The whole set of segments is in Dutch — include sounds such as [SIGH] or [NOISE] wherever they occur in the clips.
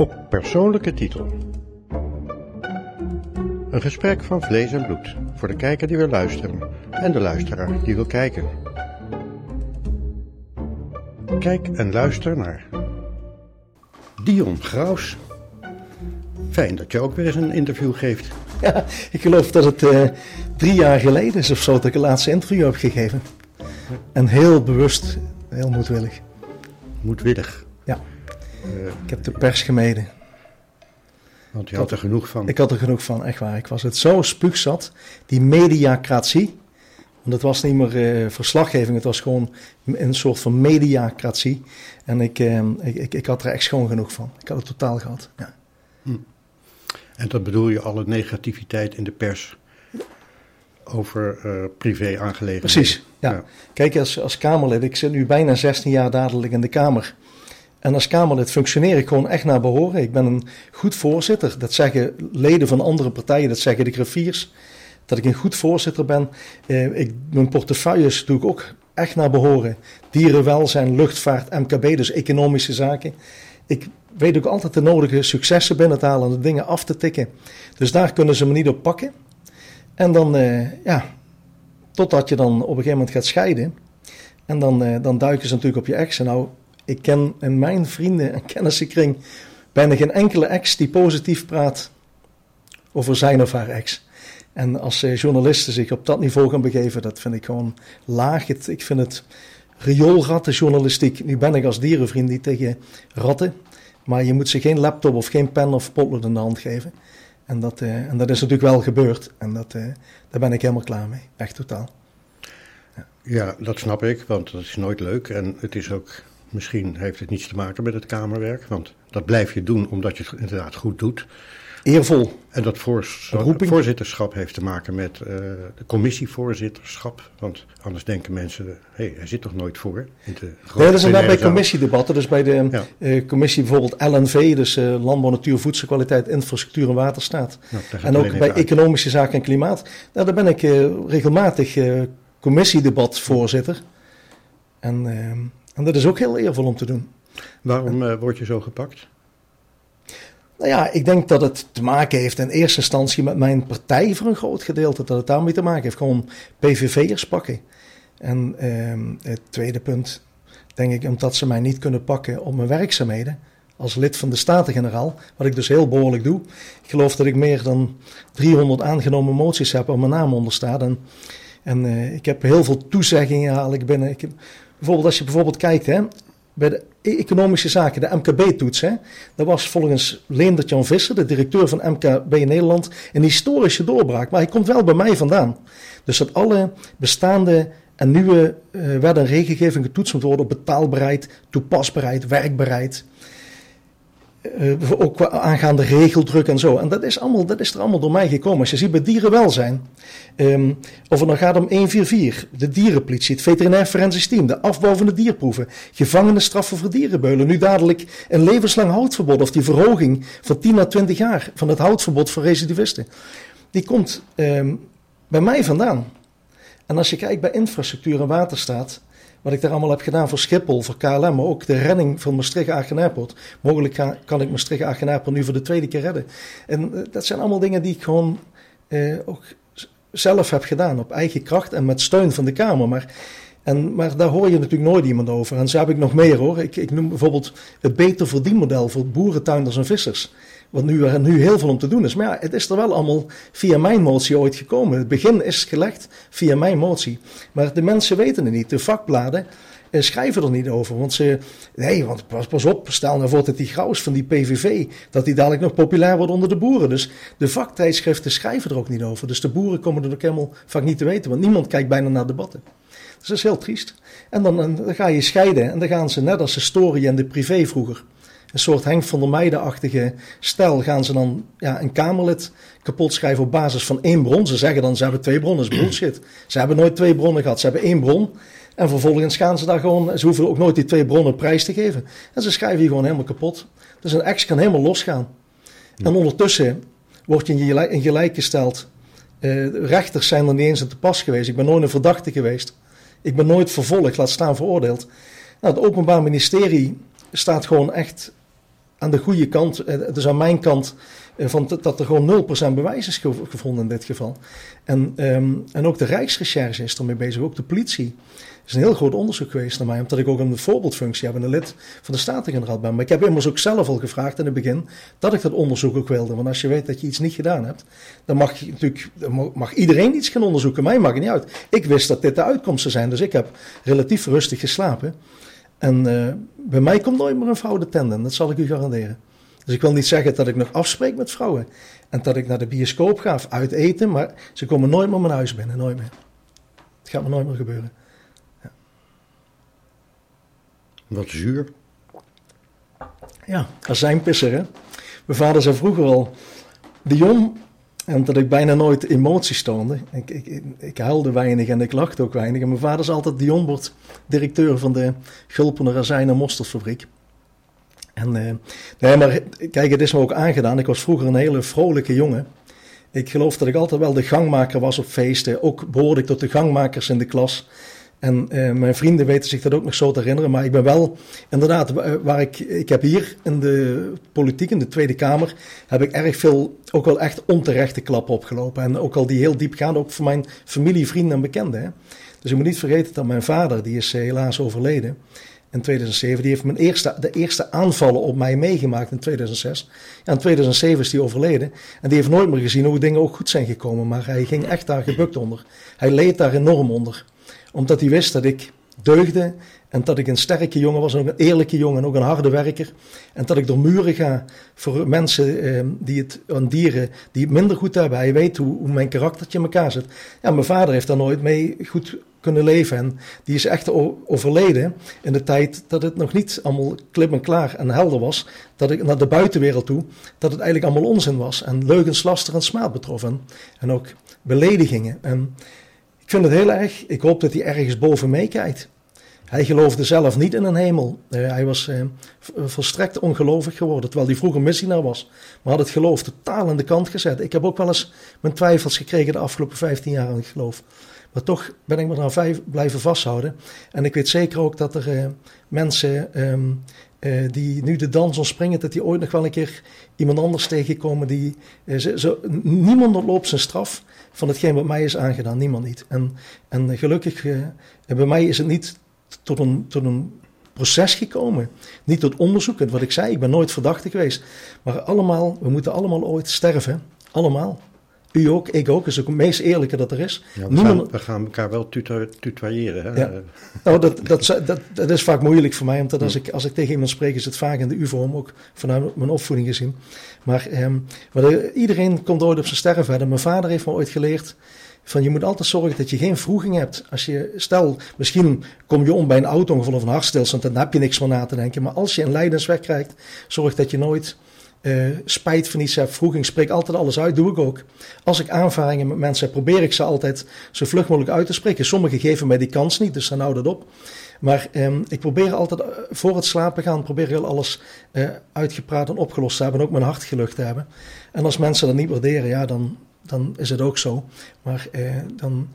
Op persoonlijke titel. Een gesprek van vlees en bloed voor de kijker die wil luisteren en de luisteraar die wil kijken. Kijk en luister naar Dion Graus. Fijn dat je ook weer eens een interview geeft. [LAUGHS] Ja, ik geloof dat het uh, drie jaar geleden is of zo dat ik het laatste interview heb gegeven. En heel bewust, heel moedwillig. Moedwillig? Ja. Uh, ik heb de pers gemeden. Want je had er genoeg van. Ik had er genoeg van, echt waar. Ik was het zo spuugzat. Die mediacratie. Want het was niet meer uh, verslaggeving, het was gewoon een soort van mediacratie. En ik, uh, ik, ik, ik, had er echt schoon genoeg van. Ik had het totaal gehad. Ja. Hm. En dat bedoel je alle negativiteit in de pers over uh, privé-aangelegenheden? Precies, ja. ja. Kijk, als, als Kamerlid, ik zit nu bijna 16 jaar dadelijk in de Kamer. En als Kamerlid functioneer ik gewoon echt naar behoren. Ik ben een goed voorzitter. Dat zeggen leden van andere partijen, dat zeggen de griffiers. Dat ik een goed voorzitter ben. Eh, ik, mijn portefeuilles doe ik ook echt naar behoren. Dierenwelzijn, luchtvaart, MKB, dus economische zaken. Ik weet ook altijd de nodige successen binnen te halen en de dingen af te tikken. Dus daar kunnen ze me niet op pakken. En dan, uh, ja, totdat je dan op een gegeven moment gaat scheiden. En dan, uh, dan duiken ze natuurlijk op je ex. En nou, ik ken in mijn vrienden- en kennissenkring bijna geen enkele ex die positief praat over zijn of haar ex. En als uh, journalisten zich op dat niveau gaan begeven, dat vind ik gewoon laag. Ik vind het rioolrattenjournalistiek. Nu ben ik als dierenvriend niet tegen ratten. Maar je moet ze geen laptop of geen pen of potlood in de hand geven. En dat, uh, en dat is natuurlijk wel gebeurd. En dat, uh, daar ben ik helemaal klaar mee. Echt totaal. Ja, dat snap ik, want dat is nooit leuk. En het is ook, misschien heeft het niets te maken met het Kamerwerk. Want dat blijf je doen omdat je het inderdaad goed doet. Eervol. En dat voorzitterschap heeft te maken met uh, de commissievoorzitterschap. Want anders denken mensen, hé, hey, hij zit toch nooit voor? In de nee, dat is inderdaad bij commissiedebatten. Dus bij de ja. uh, commissie bijvoorbeeld LNV, dus uh, Landbouw, Natuur, Voedselkwaliteit, Infrastructuur en Waterstaat. Nou, en ook bij Economische Zaken en Klimaat. Nou, daar ben ik regelmatig commissiedebatvoorzitter. En, en dat is ook heel eervol om te doen. Waarom word je zo gepakt? Nou ja, ik denk dat het te maken heeft in eerste instantie met mijn partij voor een groot gedeelte. Dat het daarmee te maken heeft. Gewoon PVV'ers pakken. En ehm, het tweede punt, denk ik, omdat ze mij niet kunnen pakken op mijn werkzaamheden. Als lid van de Staten-Generaal, wat ik dus heel behoorlijk doe. Ik geloof dat ik meer dan 300 aangenomen moties heb waar mijn naam onder staat. En, en uh, ik heb heel veel toezeggingen haal ik binnen. Ik heb, bijvoorbeeld als je bijvoorbeeld kijkt, hè, bij de economische zaken, de MKB-toets. Dat was volgens Leendert Jan Visser, de directeur van MKB Nederland, een historische doorbraak. Maar hij komt wel bij mij vandaan. Dus dat alle bestaande en nieuwe uh, werden regelgeving getoetst moet worden op betaalbaarheid, toepasbaarheid, werkbaarheid. Uh, ook aangaande regeldruk en zo. En dat is, allemaal, dat is er allemaal door mij gekomen. Als je ziet bij dierenwelzijn, um, of het nou gaat om 144, de dierenpolitie, het veterinair forensisch team, de afbouw van de dierproeven, gevangenisstraffen voor dierenbeulen, nu dadelijk een levenslang houtverbod of die verhoging van 10 naar 20 jaar van het houtverbod voor recidivisten. Die komt um, bij mij vandaan. En als je kijkt bij infrastructuur en waterstaat, wat ik daar allemaal heb gedaan voor Schiphol, voor KLM, maar ook de redding van Maastricht-Aachen Airport. Mogelijk ga, kan ik Maastricht-Aachen Airport nu voor de tweede keer redden. En uh, dat zijn allemaal dingen die ik gewoon uh, ook zelf heb gedaan, op eigen kracht en met steun van de Kamer. Maar, en, maar daar hoor je natuurlijk nooit iemand over. En zo heb ik nog meer hoor. Ik, ik noem bijvoorbeeld het beter verdienmodel voor boerentuinders en vissers. Wat nu, er nu heel veel om te doen is. Maar ja, het is er wel allemaal via mijn motie ooit gekomen. Het begin is gelegd via mijn motie. Maar de mensen weten het niet. De vakbladen eh, schrijven er niet over. Want ze, nee, want pas, pas op, stel nou voor dat die graus van die PVV, dat die dadelijk nog populair wordt onder de boeren. Dus de vaktijdschriften schrijven er ook niet over. Dus de boeren komen er ook helemaal vaak niet te weten, want niemand kijkt bijna naar debatten. Dus dat is heel triest. En dan, dan ga je scheiden en dan gaan ze, net als de story en de privé vroeger, een soort Henk van der Meijden-achtige stijl gaan ze dan ja, een Kamerlid kapot schrijven op basis van één bron. Ze zeggen dan ze hebben twee bronnen, dat is bullshit. Ze hebben nooit twee bronnen gehad, ze hebben één bron. En vervolgens gaan ze daar gewoon, ze hoeven ook nooit die twee bronnen prijs te geven. En ze schrijven hier gewoon helemaal kapot. Dus een ex kan helemaal losgaan. En ondertussen word je in gelijk, in gelijk gesteld. Uh, rechters zijn er niet eens aan te pas geweest. Ik ben nooit een verdachte geweest. Ik ben nooit vervolgd, laat staan veroordeeld. Nou, het Openbaar Ministerie staat gewoon echt aan de goede kant, dus aan mijn kant, van dat er gewoon 0% bewijs is gevonden in dit geval. En, ehm, en ook de Rijksrecherche is ermee bezig, ook de politie is een heel groot onderzoek geweest naar mij, omdat ik ook een voorbeeldfunctie heb en een lid van de Staten-Generaal ben. Maar ik heb immers ook zelf al gevraagd in het begin dat ik dat onderzoek ook wilde. Want als je weet dat je iets niet gedaan hebt, dan mag, je natuurlijk, mag iedereen iets gaan onderzoeken. Mij maakt het niet uit. Ik wist dat dit de uitkomsten zijn, dus ik heb relatief rustig geslapen. En uh, bij mij komt nooit meer een vrouw de tenden, dat zal ik u garanderen. Dus ik wil niet zeggen dat ik nog afspreek met vrouwen en dat ik naar de bioscoop ga of uit eten, maar ze komen nooit meer mijn huis binnen, nooit meer. Het gaat me nooit meer gebeuren. Wat zuur. Ja, azijnpisser hè. Mijn vader zei vroeger al, Dion, en dat ik bijna nooit emoties toonde. Ik, ik, ik huilde weinig en ik lachte ook weinig. En mijn vader is altijd Dion wordt directeur van de Gulpener Azijn en Mosterdfabriek. En uh, nee, maar kijk, het is me ook aangedaan. Ik was vroeger een hele vrolijke jongen. Ik geloof dat ik altijd wel de gangmaker was op feesten. Ook behoorde ik tot de gangmakers in de klas. En uh, mijn vrienden weten zich dat ook nog zo te herinneren. Maar ik ben wel, inderdaad, waar ik, ik heb hier in de politiek, in de Tweede Kamer, heb ik erg veel, ook wel echt onterechte klappen opgelopen. En ook al die heel diep gaan, ook voor mijn familie, vrienden en bekenden. Dus je moet niet vergeten dat mijn vader, die is helaas overleden in 2007, die heeft mijn eerste, de eerste aanvallen op mij meegemaakt in 2006. Ja, in 2007 is hij overleden. En die heeft nooit meer gezien hoe dingen ook goed zijn gekomen. Maar hij ging echt daar gebukt onder. Hij leed daar enorm onder omdat hij wist dat ik deugde en dat ik een sterke jongen was, en ook een eerlijke jongen en ook een harde werker. En dat ik door muren ga voor mensen eh, die het, aan dieren die het minder goed hebben. Hij weet hoe, hoe mijn karaktertje in elkaar zit. Ja, mijn vader heeft daar nooit mee goed kunnen leven. En die is echt overleden in de tijd dat het nog niet allemaal klip en klaar en helder was. Dat ik naar de buitenwereld toe, dat het eigenlijk allemaal onzin was. En leugens, laster en smaad betrof. En, en ook beledigingen. En vind het heel erg. Ik hoop dat hij ergens boven meekijkt. Hij geloofde zelf niet in een hemel. Uh, hij was uh, volstrekt ongelovig geworden, terwijl hij vroeger missionair was. Maar had het geloof totaal aan de kant gezet. Ik heb ook wel eens mijn twijfels gekregen de afgelopen 15 jaar aan het geloof. Maar toch ben ik me vijf, blijven vasthouden. En ik weet zeker ook dat er uh, mensen um, die nu de dans ontspringen, dat die ooit nog wel een keer iemand anders tegenkomen. Die, zo, niemand ontloopt zijn straf van hetgeen wat mij is aangedaan. Niemand niet. En, en gelukkig, uh, bij mij is het niet tot een, tot een proces gekomen. Niet tot onderzoek. Wat ik zei, ik ben nooit verdachte geweest. Maar allemaal, we moeten allemaal ooit sterven. Allemaal. U ook, ik ook. Is ook het meest eerlijke dat er is. Ja, we, gaan, we, gaan, elkaar wel tutoyeren. Ja. Nou, dat, dat, dat, dat, is vaak moeilijk voor mij. Omdat als, ik, als ik tegen iemand spreek, is het vaak in de U-vorm. Ook vanuit mijn opvoeding gezien. Maar, ehm, maar iedereen komt ooit op zijn sterren verder. Mijn vader heeft me ooit geleerd. Van je moet altijd zorgen dat je geen vroeging hebt. Als je, stel, misschien kom je om bij een auto-ongeval of een hartstilstand, dan heb je niks meer na te denken. Maar als je een lijdensweg krijgt, zorg dat je nooit uh, spijt van iets heb, vroeging, spreek altijd alles uit, doe ik ook. Als ik aanvaringen met mensen heb, probeer ik ze altijd zo vlug mogelijk uit te spreken. Sommigen geven mij die kans niet, dus dan hou dat op. Maar um, ik probeer altijd, uh, voor het slapen gaan, probeer ik alles uh, uitgepraat en opgelost te hebben. En ook mijn hart gelucht te hebben. En als mensen dat niet waarderen, ja, dan, dan is het ook zo. Maar dan,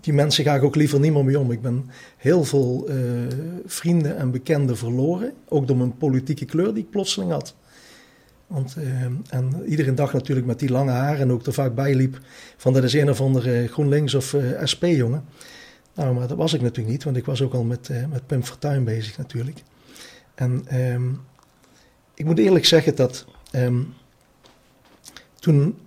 die mensen ga ik ook liever niet meer mee om. Ik ben heel veel vrienden en bekenden verloren. Ook door mijn politieke kleur die ik plotseling had. Want, uh, en iedere dag natuurlijk met die lange haren en ook er vaak bij liep van dat is een of andere GroenLinks of uh, SP jongen. Nou, maar dat was ik natuurlijk niet, want ik was ook al met, met Pim Fortuyn bezig natuurlijk. En um, ik moet eerlijk zeggen dat um, toen,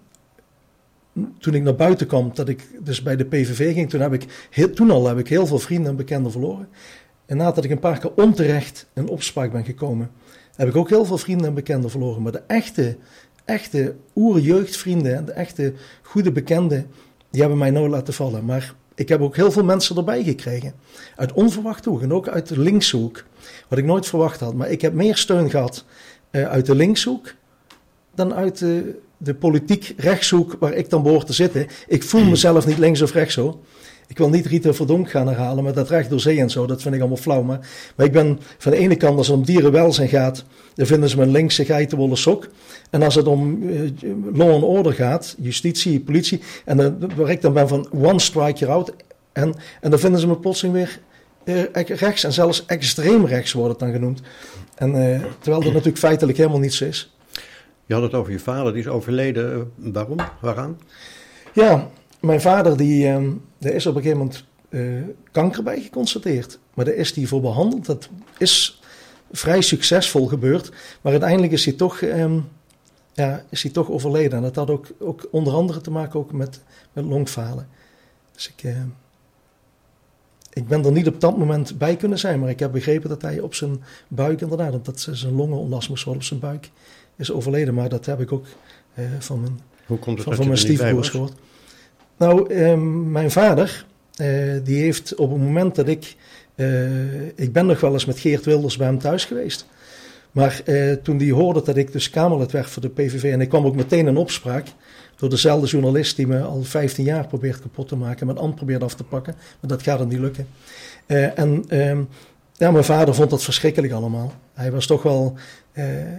toen ik naar buiten kwam, dat ik dus bij de PVV ging, toen, heb ik heel, toen al heb ik heel veel vrienden en bekenden verloren. En nadat ik een paar keer onterecht in opspraak ben gekomen heb ik ook heel veel vrienden en bekenden verloren. Maar de echte, echte oerjeugdvrienden en de echte goede bekenden, die hebben mij nooit laten vallen. Maar ik heb ook heel veel mensen erbij gekregen. Uit onverwachte hoek en ook uit de linkshoek. Wat ik nooit verwacht had. Maar ik heb meer steun gehad uh, uit de linkshoek dan uit de, de politiek rechtshoek waar ik dan behoor te zitten. Ik voel mezelf niet links of rechts hoor. Ik wil niet Rita Verdonk gaan herhalen met dat recht door zee en zo. Dat vind ik allemaal flauw. Maar, maar ik ben van de ene kant, als het om dierenwelzijn gaat, dan vinden ze me linkse geitenwolle sok. En als het om uh, law and order gaat, justitie, politie, en dan, waar ik dan ben van one strike you're out. En, en dan vinden ze me plotseling weer uh, rechts en zelfs extreem rechts wordt het dan genoemd. En, terwijl dat natuurlijk feitelijk helemaal niet zo is. Je had het over je vader, die is overleden. Waarom? Waaraan? Ja, mijn vader, die, uh, er is op een gegeven moment kanker bij geconstateerd. Maar daar is hij voor behandeld. Dat is vrij succesvol gebeurd. Maar uiteindelijk is hij toch, um, ja, is hij toch overleden. En dat had ook, ook onder andere te maken ook met, met longfalen. Dus ik, uh, ik ben er niet op dat moment bij kunnen zijn. Maar ik heb begrepen dat hij op zijn buik inderdaad, dat zijn longen onlast moest worden op zijn buik, is overleden. Maar dat heb ik ook uh, van mijn, Hoe komt het van, van mijn stiefbroers gehoord. Nou, um, mijn vader, uh, die heeft op het moment dat ik uh, ik ben nog wel eens met Geert Wilders bij hem thuis geweest. Maar uh, toen die hoorde dat ik dus Kamerlid werd voor de PVV... en ik kwam ook meteen in opspraak door dezelfde journalist... die me al 15 jaar probeert kapot te maken... en mijn ambt probeert af te pakken. Maar dat gaat hem niet lukken. En ehm, ja, mijn vader vond dat verschrikkelijk allemaal. Hij was toch wel,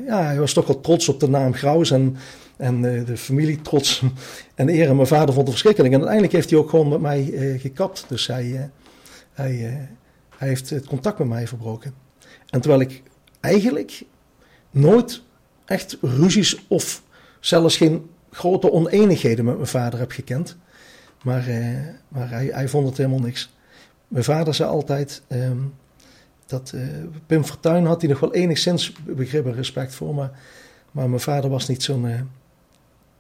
ja, hij was toch wel trots op de naam Graus... en, en de familie trots [LAUGHS] en eer. mijn vader vond het verschrikkelijk. En uiteindelijk heeft hij ook gewoon met mij gekapt. Dus hij... hij hij heeft het contact met mij verbroken. En terwijl ik eigenlijk nooit echt ruzies of zelfs geen grote oneenigheden met mijn vader heb gekend. Maar, eh, maar hij, hij, vond het helemaal niks. Mijn vader zei altijd ehm, dat uh, Pim Fortuyn had hij nog wel enigszins begrip en respect voor. Maar, maar mijn vader was niet zo'n uh,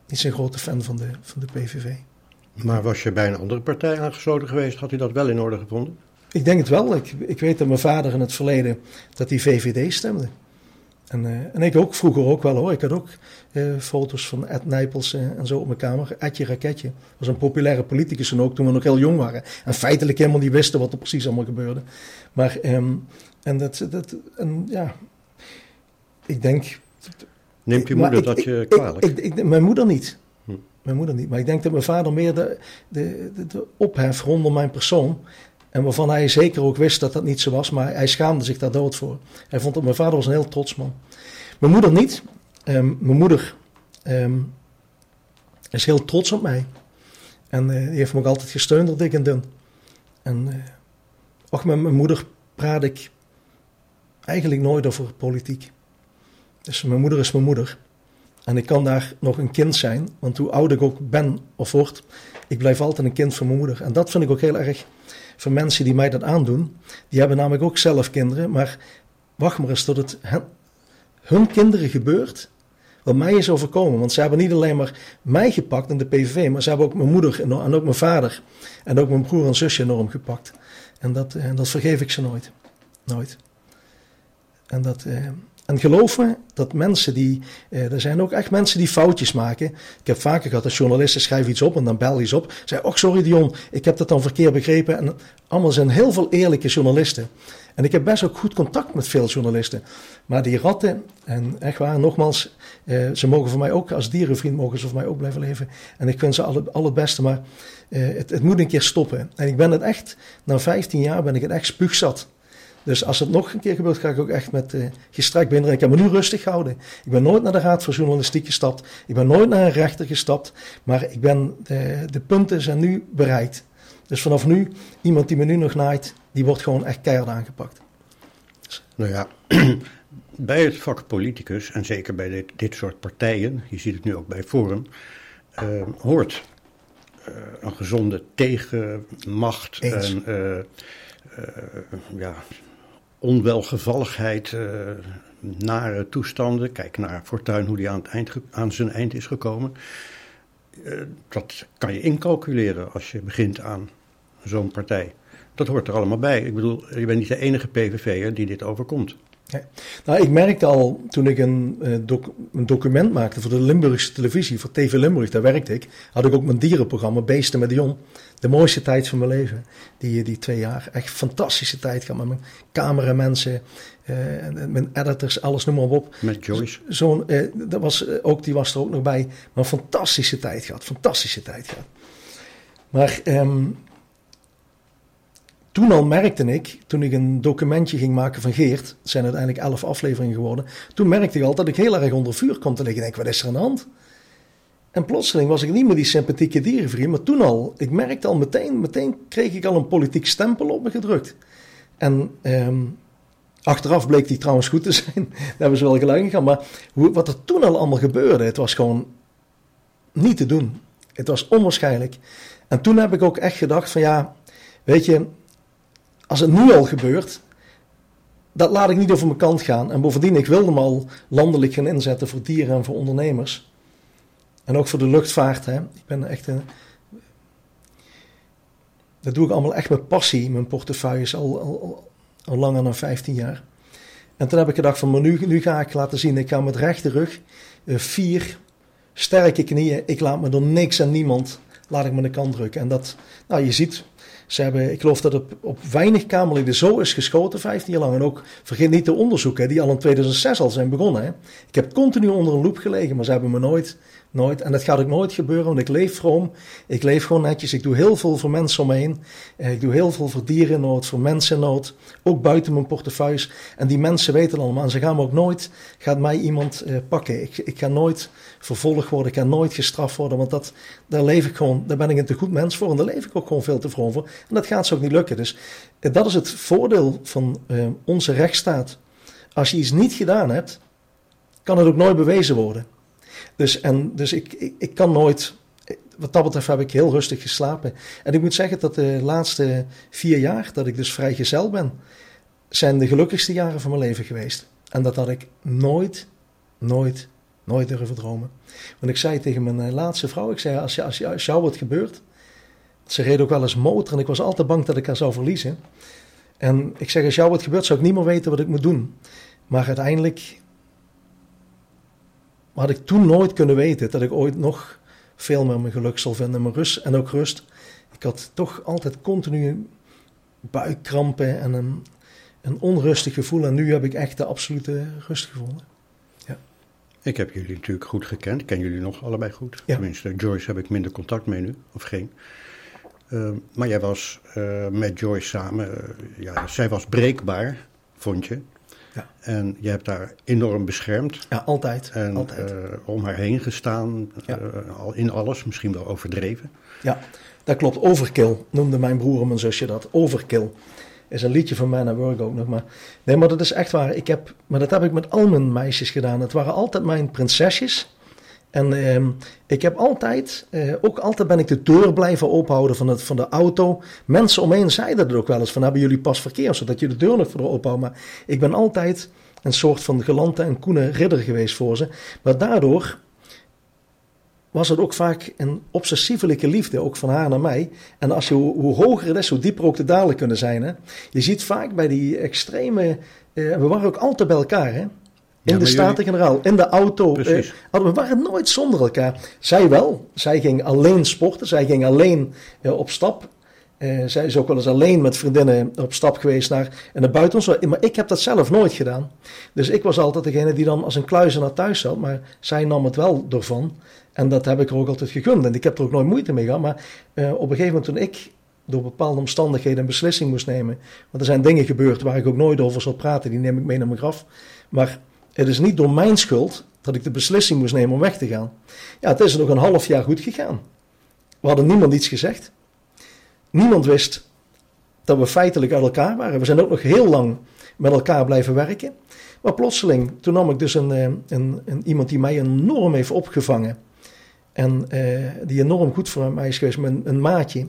niet zo'n grote fan van de, van de PVV. Maar was je bij een andere partij aangesloten geweest, had hij dat wel in orde gevonden? Ik denk het wel. Ik, ik weet dat mijn vader in het verleden dat hij VVD stemde. En, uh, en ik ook vroeger ook wel hoor. Ik had ook uh, foto's van Ed Nijpels uh, en zo op mijn kamer. Edje Raketje was een populaire politicus en ook toen we nog heel jong waren. En feitelijk helemaal niet wisten wat er precies allemaal gebeurde. Maar um, en dat, dat en, ja, ik denk. Neemt je moeder ik, dat je kwalijk? Ik, ik, mijn moeder niet. Hm. Mijn moeder niet. Maar ik denk dat mijn vader meer de, de, de, de ophef rondom mijn persoon en waarvan hij zeker ook wist dat dat niet zo was, maar hij schaamde zich daar dood voor. Hij vond dat mijn vader was een heel trots man. Mijn moeder niet. Um, mijn moeder um, is heel trots op mij. En uh, die heeft me ook altijd gesteund door dik en dun. En uh, ook met mijn moeder praat ik eigenlijk nooit over politiek. Dus mijn moeder is mijn moeder. En ik kan daar nog een kind zijn, want hoe oud ik ook ben of word, ik blijf altijd een kind van mijn moeder. En dat vind ik ook heel erg voor mensen die mij dat aandoen. Die hebben namelijk ook zelf kinderen, maar wacht maar eens tot het hun kinderen gebeurt. Wat mij is overkomen. Want ze hebben niet alleen maar mij gepakt in de PVV, maar ze hebben ook mijn moeder en ook mijn vader. En ook mijn broer en zusje enorm gepakt. En dat, en dat vergeef ik ze nooit. Nooit. En dat, eh, en geloof dat mensen die. Eh, er zijn ook echt mensen die foutjes maken. Ik heb vaker gehad dat journalisten schrijven iets op en dan bel je eens op. Zeg, oh sorry Dion, ik heb dat dan verkeerd begrepen. En allemaal zijn heel veel eerlijke journalisten. En ik heb best ook goed contact met veel journalisten. Maar die ratten, en echt waar, nogmaals, eh, ze mogen voor mij ook, als dierenvriend mogen ze voor mij ook blijven leven. En ik vind ze al, al het beste, maar eh, het, het moet een keer stoppen. En ik ben het echt, na 15 jaar ben ik het echt spuugzat. Dus als het nog een keer gebeurt, ga ik ook echt met uh, gestrekt. Ik heb me nu rustig gehouden. Ik ben nooit naar de Raad voor Journalistiek gestapt. Ik ben nooit naar een rechter gestapt. Maar ik ben, de, de punten zijn nu bereikt. Dus vanaf nu, iemand die me nu nog naait, die wordt gewoon echt keihard aangepakt. Nou ja, [CLEARS THROAT] bij het vak politicus, en zeker bij dit, dit soort partijen, je ziet het nu ook bij Forum, uh, hoort uh, een gezonde tegenmacht. Eens. En, ja, onwelgevalligheid, uh, nare toestanden. Kijk naar Fortuin, hoe die aan, het eind, aan zijn eind is gekomen. Uh, dat kan je incalculeren als je begint aan zo'n partij. Dat hoort er allemaal bij. Ik bedoel, je bent niet de enige PVV'er die dit overkomt. Nee. Nou, ik merkte al toen ik een, uh, doc een, document maakte voor de Limburgse televisie, voor TV Limburg, daar werkte ik, had ik ook mijn dierenprogramma Beesten met Dion. De mooiste tijd van mijn leven, die, die twee jaar. Echt fantastische tijd gehad met mijn cameramensen, uh, mijn editors, alles noem maar op. Met Joyce. Zo'n, uh, dat was, ook, die was er ook nog bij, maar een fantastische tijd gehad, fantastische tijd gehad. Maar um, toen al merkte ik, toen ik een documentje ging maken van Geert, zijn uiteindelijk elf afleveringen geworden, toen merkte ik al dat ik heel erg onder vuur kwam te liggen. Ik denk, wat is er aan de hand? En plotseling was ik niet meer die sympathieke dierenvriend, maar toen al, ik merkte al meteen, meteen kreeg ik al een politiek stempel op me gedrukt. En ehm, achteraf bleek die trouwens goed te zijn. [LAUGHS] Daar hebben ze wel gelijk in. Maar hoe, wat er toen al allemaal gebeurde, het was gewoon niet te doen. Het was onwaarschijnlijk. En toen heb ik ook echt gedacht van ja, weet je, als het nu al gebeurt, dat laat ik niet over mijn kant gaan. En bovendien, ik wilde me al landelijk gaan inzetten voor dieren en voor ondernemers. En ook voor de luchtvaart. Hè. Ik ben echt een, dat doe ik allemaal echt met passie. Mijn portefeuille al, al, al, langer dan 15 jaar. En toen heb ik gedacht van, maar nu, nu ga ik laten zien, ik ga met rechte rug, uh, vier sterke knieën, ik laat me door niks en niemand, laat ik me de kant drukken. En dat, nou je ziet, ze hebben, ik geloof dat op, op weinig Kamerleden zo is geschoten, 15 jaar lang. En ook, vergeet niet de onderzoeken, die al in 2006 al zijn begonnen. Hè. Ik heb continu onder een loep gelegen, maar ze hebben me nooit Nooit. En dat gaat ook nooit gebeuren, want ik leef vroom. Ik leef gewoon netjes. Ik doe heel veel voor mensen om me heen. Eh, ik doe heel veel voor dieren voor mensen nood. Ook buiten mijn portefeuilles. En die mensen weten allemaal. Ze gaan me ook nooit, gaat mij iemand eh, pakken. Ik, ik ga nooit vervolgd worden. Ik ga nooit gestraft worden. Want dat, daar leef ik gewoon, daar ben ik een te goed mens voor. En daar leef ik ook gewoon veel te vroom voor. En dat gaat ze ook niet lukken. Dus eh, dat is het voordeel van onze rechtsstaat. Als je iets niet gedaan hebt, kan het ook nooit bewezen worden. Dus, en, dus ik, ik, ik kan nooit, wat dat betreft heb ik heel rustig geslapen. En ik moet zeggen dat de laatste vier jaar, dat ik dus vrijgezel ben, zijn de gelukkigste jaren van mijn leven geweest. En dat had ik nooit, nooit, nooit durven dromen. Want ik zei tegen mijn eh, laatste vrouw, ik zei, als, je, als, je, als jou wat gebeurt, ze reed ook wel eens motor en ik was altijd bang dat ik haar zou verliezen. En ik zeg, als jou wat gebeurt, zou ik niet meer weten wat ik moet doen. Maar uiteindelijk had ik toen nooit kunnen weten dat ik ooit nog veel meer mijn geluk zal vinden, mijn rust en ook rust. Ik had toch altijd continu buikkrampen en een, een onrustig gevoel. En nu heb ik echt de absolute rust gevonden. Ja. Ik heb jullie natuurlijk goed gekend. Ik ken jullie nog allebei goed. Ja. Tenminste, Joyce heb ik minder contact mee nu, of geen. Uh, maar jij was uh, met Joyce samen, uh, ja, zij was breekbaar, vond je. Ja. En je hebt haar enorm beschermd. Ja, altijd. En altijd. Uh, om haar heen gestaan, ja. uh, in alles, misschien wel overdreven. Ja, dat klopt. Overkill noemde mijn broer en mijn zusje dat. Overkill. Is een liedje van Man at Work ook nog maar. Nee, maar dat is echt waar. Ik heb, maar dat heb ik met al mijn meisjes gedaan. Het waren altijd mijn prinsesjes. En uh, ik heb altijd, uh, ook altijd ben ik de deur blijven openhouden van, het, van de auto. Mensen omheen zeiden er ook wel eens van, hebben jullie pas verkeer, zodat je de deur nog voor openhoudt. Maar ik ben altijd een soort van gelante en koene ridder geweest voor ze. Maar daardoor was het ook vaak een obsessievelijke liefde, ook van haar naar mij. En als je, hoe hoger het is, hoe dieper ook de dalen kunnen zijn. Hè? Je ziet vaak bij die extreme, uh, we waren ook altijd bij elkaar hè. In de Staten-Generaal, in de auto. Eh, we waren nooit zonder elkaar. Zij wel. Zij ging alleen sporten. Zij ging alleen eh, op stap. Uh, zij is ook wel eens alleen met vriendinnen op stap geweest naar, in het buitenland. Maar ik heb dat zelf nooit gedaan. Dus ik was altijd degene die dan als een kluizen naar thuis zat. Maar zij nam het wel ervan. En dat heb ik er ook altijd gegund. En ik heb er ook nooit moeite mee gehad. Maar uh, op een gegeven moment toen ik door bepaalde omstandigheden een beslissing moest nemen. Want er zijn dingen gebeurd waar ik ook nooit over zal praten. Die neem ik mee naar mijn graf. Maar het is niet door mijn schuld dat ik de beslissing moest nemen om weg te gaan. Ja, het is nog een half jaar goed gegaan. We hadden niemand iets gezegd. Niemand wist dat we feitelijk uit elkaar waren. We zijn ook nog heel lang met elkaar blijven werken. Maar plotseling, toen nam ik dus een, eh, een, een iemand die mij enorm heeft opgevangen. En uh, die enorm goed voor mij is geweest, een, een maatje.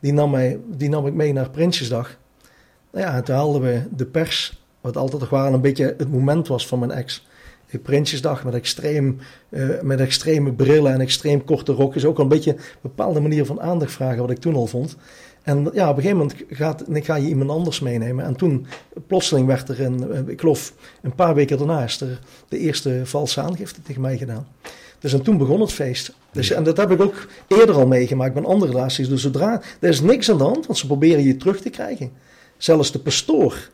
Die nam, mij, die nam ik mee naar Prinsjesdag. Nou ja, toen haalden we de pers wat altijd toch wel een beetje het moment was van mijn ex. Prinsjesdag met, extreem, uh, met extreme brillen en extreem korte rokjes. Ook een beetje een bepaalde manier van aandacht vragen, wat ik toen al vond. En ja, op een gegeven moment gaat, ga je iemand anders meenemen. En toen, plotseling werd er, een, eh, ik geloof een paar weken daarna, is er de eerste valse aangifte tegen mij gedaan. Dus en toen begon het feest. Dus, en dat heb ik ook eerder al meegemaakt met andere relaties. Dus zodra, er is niks aan de hand, want ze proberen je terug te krijgen. Zelfs de pastoor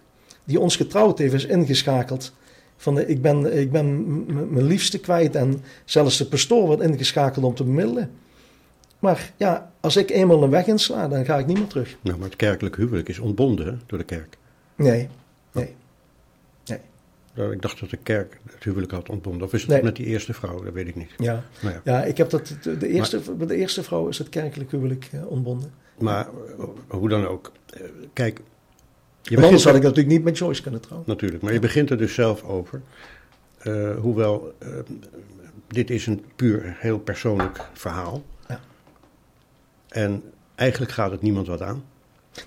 die ons getrouwd heeft, is ingeschakeld. Van de, ik ben, ik ben mijn liefste kwijt en zelfs de pastoor wordt ingeschakeld om te bemiddelen. Maar ja, als ik eenmaal een weg insla, dan ga ik niet meer terug. Nou, maar het kerkelijk huwelijk is ontbonden door de kerk. Nee, nee, nee. Nou, ik dacht dat de kerk het huwelijk had ontbonden. Of is het met die eerste vrouw? Dat weet ik niet. Ja, ja. ja. ik heb dat, de, eerste, maar, de eerste vrouw is het kerkelijk huwelijk uh, ontbonden. Maar hoe dan ook. Eh, kijk, Je anders had ik natuurlijk niet met Joyce kunnen trouwen. natuurlijk, maar je begint er dus zelf over. Eh, hoewel, eh, dit is een puur heel persoonlijk verhaal. Ja. En eigenlijk gaat het niemand wat aan.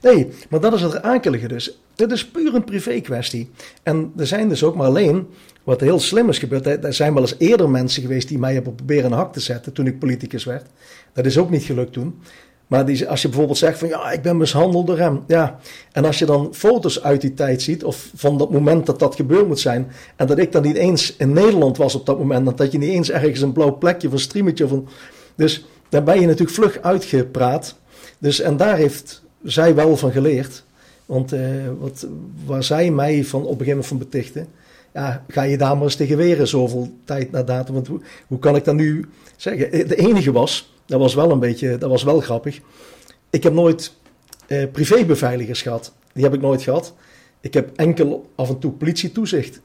Nee, maar dat is het akelige dus. Dit is puur een privé kwestie. En er zijn dus ook maar alleen, wat heel slim is gebeurd, er zijn wel eens eerder mensen geweest die mij hebben proberen een hak te zetten toen ik politicus werd. Dat is ook niet gelukt toen. Maar als je bijvoorbeeld zegt van ja, ik ben mishandeld door hem. Ja. En als je dan foto's uit die tijd ziet, of van dat moment dat dat gebeurd moet zijn, en dat ik dan niet eens in Nederland was op dat moment, en dat je niet eens ergens een blauw plekje of een streametje een... Dus daar ben je natuurlijk vlug uitgepraat. Dus, en daar heeft zij wel van geleerd. Want eh, wat, waar zij mij van op een gegeven moment van betichten, ja, ga je daar maar eens tegen weren zoveel tijd na datum. Want hoe, hoe kan ik dat nu zeggen? Eh, De enige was, dat was wel een beetje, dat was wel grappig. Ik heb nooit eh, privébeveiligers gehad. Die heb ik nooit gehad. Ik heb enkel af en toe politietoezicht.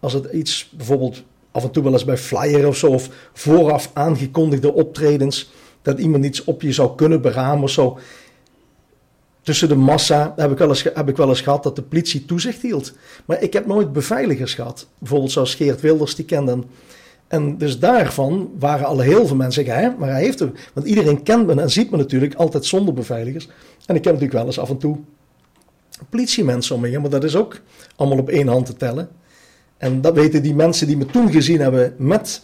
Als het iets, bijvoorbeeld af en toe wel eens bij flyer of zo, of vooraf aangekondigde optredens, dat iemand iets op je zou kunnen beramen of zo. Tussen de massa heb ik, wel eens, heb ik wel eens gehad dat de politie toezicht hield. Maar ik heb nooit beveiligers gehad. Bijvoorbeeld zoals Geert Wilders, die kenden. En dus daarvan waren al heel veel mensen zeggen, hè, maar hij heeft er... Want iedereen kent me en ziet me natuurlijk altijd zonder beveiligers. En ik heb natuurlijk wel eens af en toe politiemensen om me heen, maar dat is ook allemaal op één hand te tellen. En dat weten die mensen die me toen gezien hebben met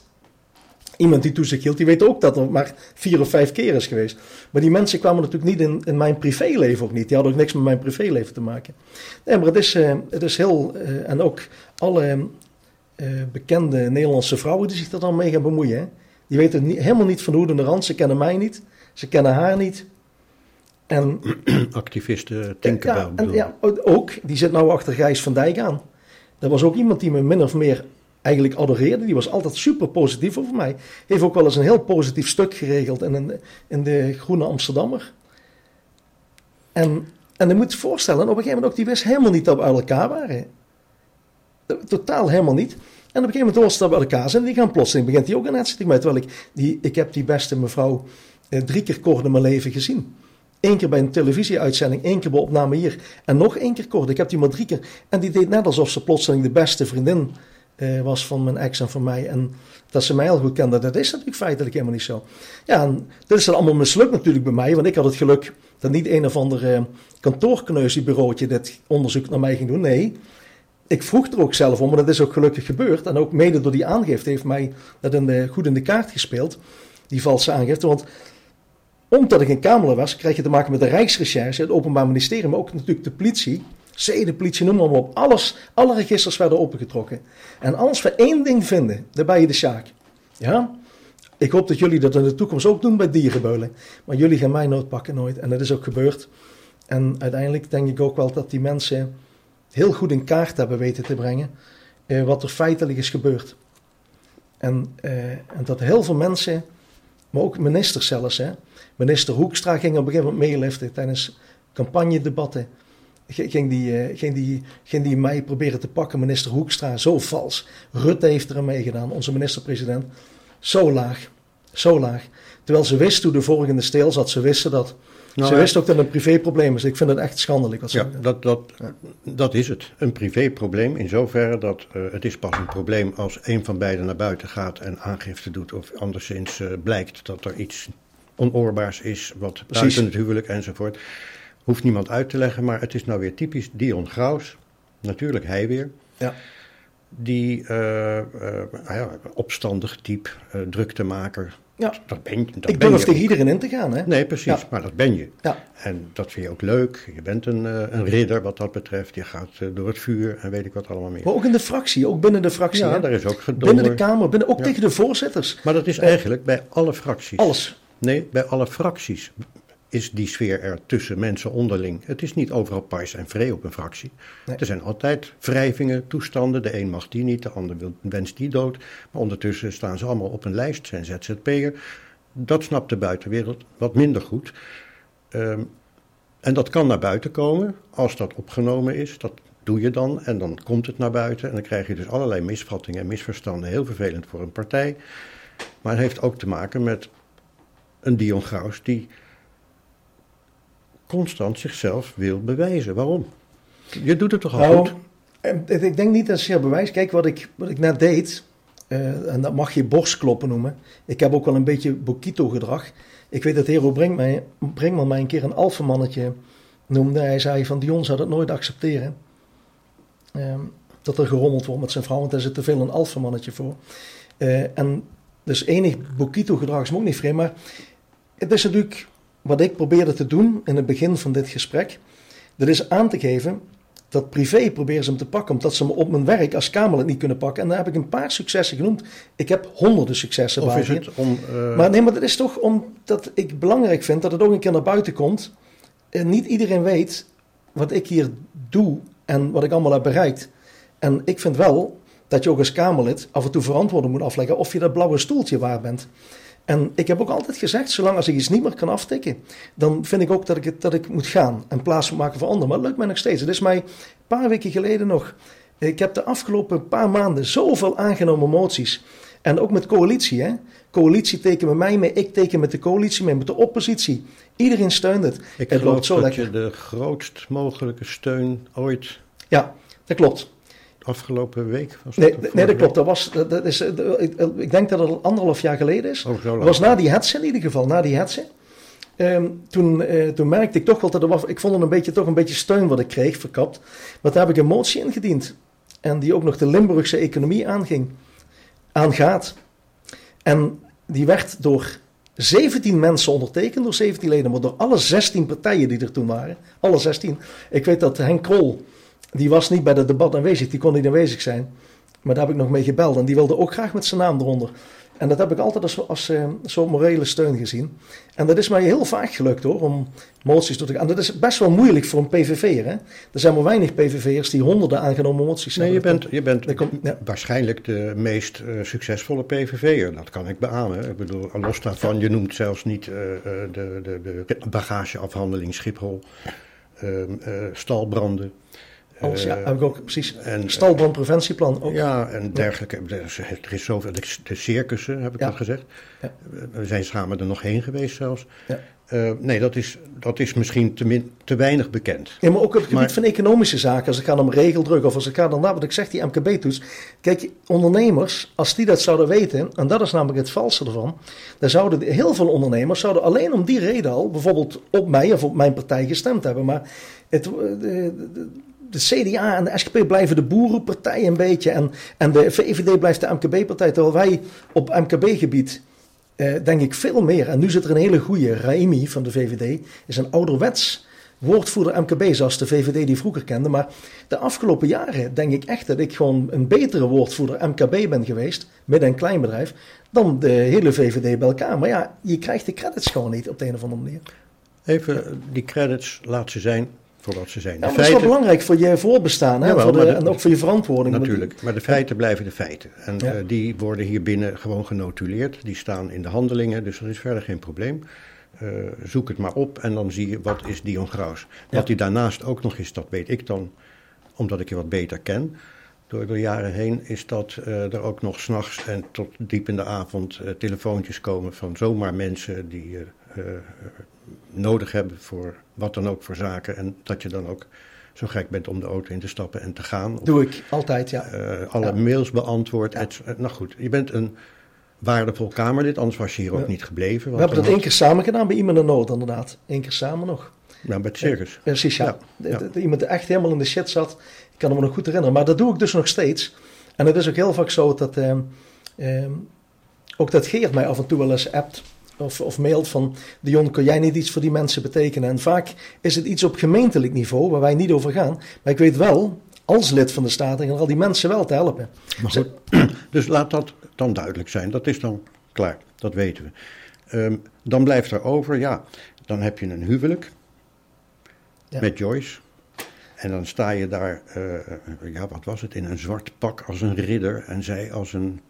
iemand die toezicht hield, die weten ook dat er maar vier of vijf keer is geweest. Maar die mensen kwamen natuurlijk niet in, in mijn privéleven ook niet. Die hadden ook niks met mijn privéleven te maken. Nee, maar het is, eh, het is heel... eh, en ook alle eh, bekende Nederlandse vrouwen die zich er dan mee gaan bemoeien. Hè? Die weten niet, helemaal niet van de hoede en de rand. Ze kennen mij niet. Ze kennen haar niet. En [CLEARS THROAT] Activisten, Tinkerbell ja, ja, ook, die zit nou achter Gijs van Dijk aan. Dat was ook iemand die me min of meer eigenlijk adoreerde. Die was altijd super positief over mij. Heeft ook wel eens een heel positief stuk geregeld in, een, in de Groene Amsterdammer. En, en je moet je voorstellen, op een gegeven moment ook, die wist helemaal niet dat we uit elkaar waren. Totaal helemaal niet. En op een gegeven moment was dat elkaar zijn. Die gaan plotseling, begint hij ook een net mij. Terwijl ik, die, ik heb die beste mevrouw eh, drie keer kort in mijn leven gezien. Eén keer bij een televisieuitzending, één keer bij opname hier. En nog één keer kort. Ik heb die maar drie keer. En die deed net alsof ze plotseling de beste vriendin eh, was van mijn ex en van mij. En dat ze mij heel goed kende. Dat is natuurlijk feitelijk helemaal niet zo. Ja, en dit is dan allemaal mislukt natuurlijk bij mij. Want ik had het geluk dat niet een of ander eh, kantoorkneusiebureautje dit onderzoek naar mij ging doen. Nee, ik vroeg er ook zelf om, maar dat is ook gelukkig gebeurd. En ook mede door die aangifte heeft mij dat in goed in de kaart gespeeld. Die valse aangifte. Want omdat ik in Kamerlid was, krijg je te maken met de Rijksrecherche, het Openbaar Ministerie, maar ook natuurlijk de politie. de politie, noem maar op. Alles, alle registers werden opengetrokken. En als we één ding vinden, dan ben je de Sjaak. Ja? Ik hoop dat jullie dat in de toekomst ook doen bij dierenbeulen. Maar jullie gaan mij nooit pakken, nooit. En dat is ook gebeurd. En uiteindelijk denk ik ook wel dat die mensen heel goed in kaart hebben weten te brengen eh, wat er feitelijk is gebeurd. En, eh, en dat heel veel mensen, maar ook ministers zelfs, hè. Minister Hoekstra ging op een gegeven moment meeliften tijdens campagnedebatten. Ging die, uh, ging, die, ging die mij proberen te pakken, minister Hoekstra, zo vals. Rutte heeft er aan meegedaan, onze minister-president. Zo laag, zo laag. Terwijl ze wist hoe de volgende steel zat, ze wisten dat. Nou, ze wist ook dat het een privéprobleem is. Ik vind het echt schandelijk. Wat ze Ja, dat, dat, dat is het. Een privéprobleem in zoverre dat eh, het is pas een probleem als een van beiden naar buiten gaat en aangifte doet of anderszins eh, blijkt dat er iets onoorbaars is wat buiten het huwelijk enzovoort. Hoeft niemand uit te leggen, maar het is nou weer typisch Dion Graus, natuurlijk hij weer, Ja. die eh, ja, opstandig type, druktemaker, Ja. dat ben, dat Ik ben durf tegen iedereen in te gaan. Hè? Nee, precies, Ja. maar dat ben je. Ja. En dat vind je ook leuk. Je bent een, eh, een ridder wat dat betreft. Je gaat eh, door het vuur en weet ik wat allemaal meer. Maar ook in de fractie, ook binnen de fractie. Ja, hè? daar is ook gedonder. binnen de Kamer, binnen, ook Ja. tegen de voorzitters. Maar dat is eigenlijk bij alle fracties. Alles. Nee, bij alle fracties is die sfeer er tussen mensen onderling. Het is niet overal pais en vree op een fractie. Nee. Er zijn altijd wrijvingen, toestanden. De een mag die niet, de ander wil, wenst die dood. Maar ondertussen staan ze allemaal op een lijst, zijn ZZP'er. Dat snapt de buitenwereld wat minder goed. Ehm, en dat kan naar buiten komen als dat opgenomen is. Dat doe je dan en dan komt het naar buiten. En dan krijg je dus allerlei misvattingen en misverstanden. Heel vervelend voor een partij. Maar het heeft ook te maken met een Dion Graus die constant zichzelf wil bewijzen. Waarom? Je doet het toch al Nou, goed? ik denk niet dat zeer bewijs. Kijk, wat ik, wat ik net deed, eh, en dat mag je borstkloppen noemen. Ik heb ook wel een beetje Bokito-gedrag. Ik weet dat Hero Brinkman, Brinkman mij een keer een alfamannetje noemde. Hij zei van Dion zou dat nooit accepteren. Ehm, dat er gerommeld wordt met zijn vrouw, want daar zit te veel een alfamannetje voor. Eh, en dus enig Bokito-gedrag is me ook niet vreemd. Maar het is natuurlijk wat ik probeerde te doen in het begin van dit gesprek. Dat is aan te geven dat privé proberen ze hem te pakken, omdat ze me op mijn werk als Kamerlid niet kunnen pakken. En daar heb ik een paar successen genoemd. Ik heb honderden successen Of bij is het om... eh, maar nee, maar dat is toch omdat ik belangrijk vind dat het ook een keer naar buiten komt. En niet iedereen weet wat ik hier doe en wat ik allemaal heb bereikt. En ik vind wel dat je ook als Kamerlid af en toe verantwoording moet afleggen of je dat blauwe stoeltje waar bent. En ik heb ook altijd gezegd, zolang als ik iets niet meer kan aftikken, dan vind ik ook dat ik, het, dat ik moet gaan en plaats maken voor anderen. Maar het lukt mij nog steeds. Het is mij een paar weken geleden nog. Ik heb de afgelopen paar maanden zoveel aangenomen moties. En ook met coalitie, hè. Coalitie teken met mij mee, ik teken met de coalitie mee, met de oppositie. Iedereen steunt het. ik het geloof loopt zo dat lekker. je de grootst mogelijke steun ooit Ja, dat klopt. Afgelopen week was. Nee, of nee dat klopt. Dat was, dat, dat is, eh, ik, ik denk dat het al anderhalf jaar geleden is. week? Oh. Dat was na die hetze in ieder geval, na die hetze. Ehm, toen, eh, toen merkte ik toch wel dat er was, ik vond het een beetje, toch een beetje steun wat ik kreeg, verkapt. Want daar heb ik een motie ingediend. En die ook nog de Limburgse economie aanging, aangaat. En die werd door 17 mensen ondertekend, door 17 leden, maar door alle 16 partijen die er toen waren. Alle 16. Ik weet dat Henk Krol, die was niet bij het debat aanwezig, die kon niet aanwezig zijn. Maar daar heb ik nog mee gebeld en die wilde ook graag met zijn naam eronder. En dat heb ik altijd als, als eh, zo'n morele steun gezien. En dat is mij heel vaak gelukt hoor, om moties door te gaan. En dat is best wel moeilijk voor een PVV'er. Hè? Er zijn maar weinig PVV'ers die honderden aangenomen moties Nee, je hebben. bent, je bent Dat komt- ja. waarschijnlijk de meest eh, succesvolle PVV'er. Dat kan ik beamen. Ik bedoel, los daarvan, je noemt zelfs niet eh, de, de, de bagageafhandeling Schiphol, stalbranden. Alles, ja, eh, heb ik ook precies. en, Stalbrandpreventieplan ook. Ja, en dergelijke. Er is, zoveel. De, circussen, heb ik Ja. dat gezegd. Ja. We zijn samen er nog heen geweest zelfs. Ja. Eh, nee, dat is, dat is misschien te, min, te weinig bekend. Ja, maar ook op het gebied Maar- van economische zaken, als het gaat om regeldruk of als gaat om dat, wat ik zeg, die MKB-toets. Kijk, ondernemers, als die dat zouden weten, en dat is namelijk het valse ervan, dan zouden heel veel ondernemers zouden alleen om die reden al bijvoorbeeld op mij of op mijn partij gestemd hebben. Maar het, de, de, de CDA en de SGP blijven de boerenpartij een beetje en, en de VVD blijft de MKB-partij, terwijl wij op MKB-gebied eh, denk ik veel meer. En nu zit er een hele goede, Raimi van de VVD, is een ouderwets woordvoerder MKB zoals de VVD die vroeger kende. Maar de afgelopen jaren denk ik echt dat ik gewoon een betere woordvoerder MKB ben geweest, midden- en kleinbedrijf, dan de hele VVD bij elkaar. Maar ja, je krijgt de credits gewoon niet op de een of andere manier. Even die credits, laat ze zijn voor wat ze zijn. Ja, dat is wel belangrijk voor je voorbestaan hè? Jawel, voor de, maar de- en ook voor je verantwoording. natuurlijk. Maar de feiten blijven de feiten. En Ja. eh, die worden hier binnen gewoon genotuleerd. Die staan in de handelingen, dus dat is verder geen probleem. Eh, zoek het maar op en dan zie je wat is Dion Graus. Wat hij daarnaast ook nog is, dat weet ik dan, omdat ik je wat beter ken. Door de jaren heen is dat eh, er ook nog s'nachts en tot diep in de avond telefoontjes komen van zomaar mensen die nodig hebben voor wat dan ook voor zaken. En dat je dan ook zo gek bent om de auto in te stappen en te gaan. Of, Doe ik altijd, ja. eh, alle Ja. mails beantwoord. Ja. et- nou goed, je bent een waardevol Kamerlid, anders was je hier ook Ja. niet gebleven. We hebben dat één keer samen gedaan bij iemand in nood, inderdaad. Eén keer samen nog. had- Nou, bij het circus. Precies, ja. Ja, ja. iemand die echt helemaal in de shit zat. Ik kan me nog goed herinneren. Maar dat doe ik dus nog steeds. En het is ook heel vaak zo dat... ehm, ehm, ook dat Geert mij af en toe wel eens appt. Of, of mailt van... Dion, kun jij niet iets voor die mensen betekenen? En vaak is het iets op gemeentelijk niveau... waar wij niet over gaan. Maar ik weet wel... Als lid van de Staten... al die mensen wel te helpen. Maar goed, [CLEARS THROAT] dus laat dat dan duidelijk zijn. Dat is dan klaar, dat weten we. Ehm, dan blijft er over, ja, dan heb je een huwelijk Ja. met Joyce. En dan sta je daar, eh, ja, wat was het, in een zwart pak als een ridder en zij als een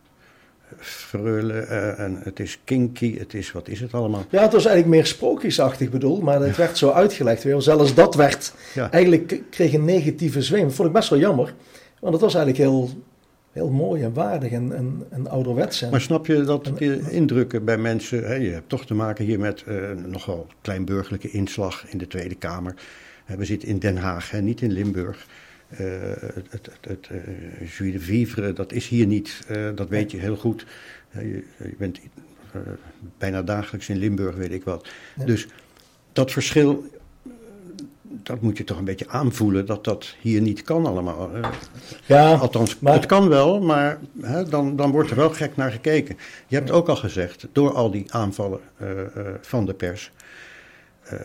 freule. eh, en het is kinky, het is, wat is het allemaal? Ja, het was eigenlijk meer sprookjesachtig bedoeld. Maar het werd zo uitgelegd weer. Zelfs dat werd... Ja. Eigenlijk kreeg een negatieve zweem. Dat vond ik best wel jammer. Want het was eigenlijk heel, heel mooi en waardig en, en, en ouderwets. En, Maar snap je dat de indrukken bij mensen, hè, je hebt toch te maken hier met eh, nogal kleinburgerlijke inslag in de Tweede Kamer. We zitten in Den Haag en niet in Limburg. Uh, het het, Jus de Vivre, dat is hier niet. Uh, dat weet je heel goed. Je, je, bent bijna dagelijks in Limburg, weet ik wat. Ja. Dus dat verschil, dat moet je toch een beetje aanvoelen dat dat hier niet kan allemaal. Ja, Althans, maar... het kan wel, maar hè, dan, dan wordt er wel gek naar gekeken. Je hebt ook al gezegd, door al die aanvallen van de pers,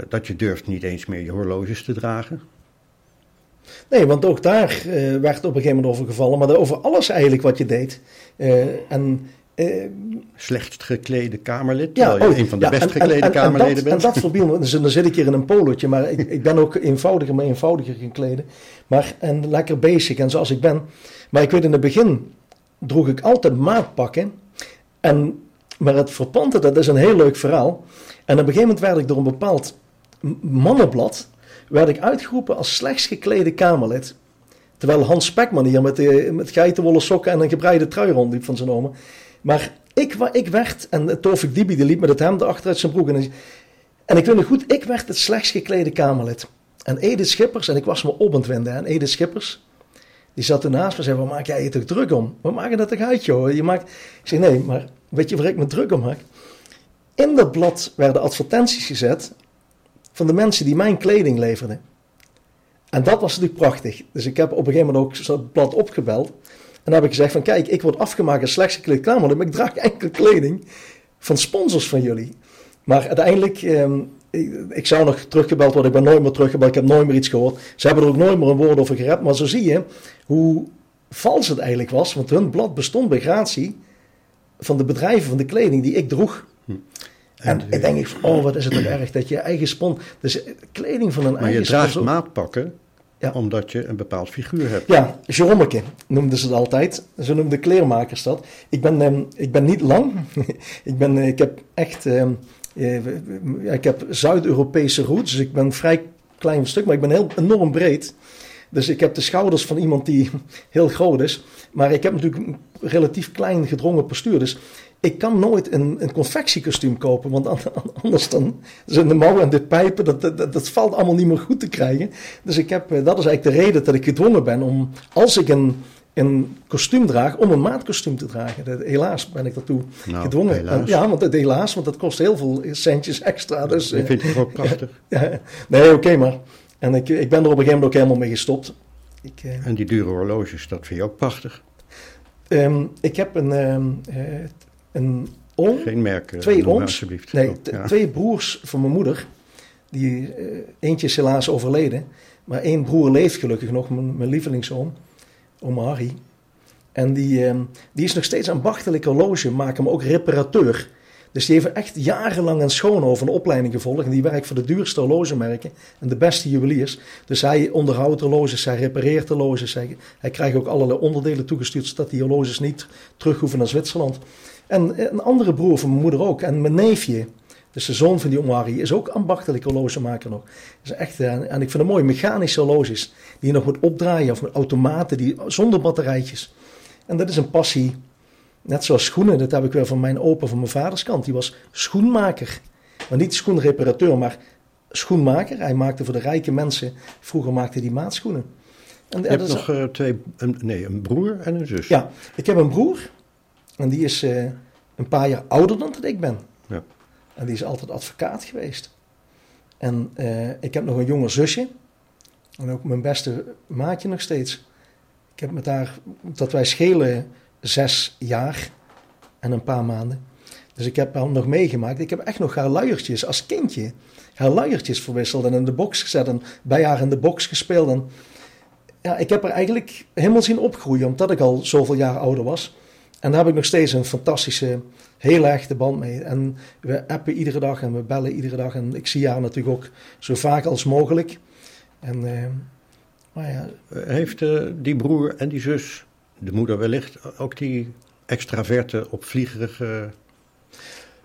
dat je durft niet eens meer je horloges te dragen. Nee, want ook daar uh, werd op een gegeven moment over gevallen, maar over alles eigenlijk wat je deed. Uh, en, uh, Slechtst geklede Kamerlid, ja, terwijl je oh, een van de ja, best geklede en, en, Kamerleden dat, bent. En dat verbiel me, dus dan zit ik hier in een polootje, maar ik, ik ben ook eenvoudiger, maar eenvoudiger gekleden. Maar, en lekker basic en zoals ik ben. Maar ik weet in het begin droeg ik altijd maatpakken. En, maar het verpante, dat is een heel leuk verhaal. En op een gegeven moment werd ik door een bepaald mannenblad werd ik uitgeroepen als slechts geklede Kamerlid. Terwijl Hans Spekman hier met, de, met geitenwolle sokken en een gebreide trui rondliep van zijn oma. Maar ik, ik werd, en Tofik Dibi die liep met het hemd achter uit zijn broek. En, en ik weet nog goed, ik werd het slechts geklede Kamerlid. En Edith Schippers, en ik was me op aan het winden. En Schippers, die zat ernaast me en zei, waar maak jij je toch druk om? Maak je dat toch uit, joh? Je maakt... Ik zei, nee, maar weet je waar ik me druk om maak? In dat blad werden advertenties gezet van de mensen die mijn kleding leverden. En dat was natuurlijk prachtig. Dus ik heb op een gegeven moment ook zo'n blad opgebeld. En dan heb ik gezegd van kijk, ik word afgemaakt als slechts gekleed maar ik draag enkel kleding van sponsors van jullie. Maar uiteindelijk, eh, ik, zou nog teruggebeld worden, ik ben nooit meer teruggebeld, ik heb nooit meer iets gehoord. Ze hebben er ook nooit meer een woord over gerept, maar zo zie je hoe vals het eigenlijk was, want hun blad bestond bij gratie van de bedrijven van de kleding die ik droeg. Hm. En, ik denk van, oh wat is het toch erg dat je eigen spon... Dus kleding van een maar eigen je draagt maatpakken ja. omdat je een bepaald figuur hebt. Ja, Jeromeke noemden ze het altijd. Ze noemden kleermakers dat. Ik ben, um, ik ben niet lang. [LAUGHS] ik, ben, ik heb echt... Um, uh, ik heb Zuid-Europese roots, dus ik ben vrij klein stuk, maar ik ben heel enorm breed. Dus ik heb de schouders van iemand die [LAUGHS] heel groot is. Maar ik heb natuurlijk een relatief klein gedrongen postuur. Dus ik kan nooit een, een confectiekostuum kopen, want anders dan zijn de mouwen en de pijpen, dat, dat, dat, valt allemaal niet meer goed te krijgen. Dus ik heb, eh, dat is eigenlijk de reden dat ik gedwongen ben om, als ik een, een kostuum draag, om een maatkostuum te dragen. helaas ben ik daartoe nou, gedwongen. Ja, want helaas, want dat kost heel veel centjes extra. Dus, ik vind het ook prachtig. [LAUGHS] Ja, nee, oké, maar. En ik, ik ben er op een gegeven moment ook helemaal mee gestopt. Ik, uh, en die dure horloges, dat vind je ook prachtig? Um, ik heb een, um, uh, een oom. Geen merken, twee ooms. alsjeblieft. Nee, twee broers van mijn moeder. Die, uh, eentje is helaas overleden. Maar één broer leeft gelukkig nog, mijn, mijn lievelingsoom. Oom Harry. En die, uh, die is nog steeds een bachtelijk horloge maken, maar ook reparateur. Dus die heeft echt jarenlang een Schoonhoven een opleiding gevolgd. En die werkt voor de duurste horlogemerken en de beste juweliers. Dus hij onderhoudt horloges, hij repareert horloges. Hij, hij krijgt ook allerlei onderdelen toegestuurd, zodat die horloges niet terug hoeven naar Zwitserland. En een andere broer van mijn moeder ook. En mijn neefje, dus de zoon van die Omari, is ook ambachtelijk horlogemaker nog. Dus echt, eh, en ik vind het mooi, mechanische horloges. Die je nog moet opdraaien of met automaten, die, zonder batterijtjes. En dat is een passie. Net zoals schoenen, dat heb ik weer van mijn opa van mijn vaders kant. Die was schoenmaker. Maar niet schoenreparateur, maar schoenmaker. Hij maakte voor de rijke mensen, vroeger maakte hij maatschoenen. En, je hebt nog uh, twee, een, nee, een broer en een zus. Ja, ik heb een broer en die is uh, een paar jaar ouder dan dat ik ben. Ja. En die is altijd advocaat geweest. En uh, ik heb nog een jonger zusje. En ook mijn beste maatje nog steeds. Ik heb met haar, dat wij schelen zes jaar en een paar maanden. Dus ik heb haar nog meegemaakt. Ik heb echt nog haar luiertjes als kindje. Haar luiertjes verwisseld en in de box gezet en bij haar in de box gespeeld. En ja, ik heb er eigenlijk helemaal zien opgroeien, omdat ik al zoveel jaar ouder was. En daar heb ik nog steeds een fantastische, heel echte band mee. En we appen iedere dag en we bellen iedere dag. En ik zie haar natuurlijk ook zo vaak als mogelijk. En, uh, maar ja. Heeft uh, die broer en die zus, de moeder wellicht, ook die extraverte, opvliegerige,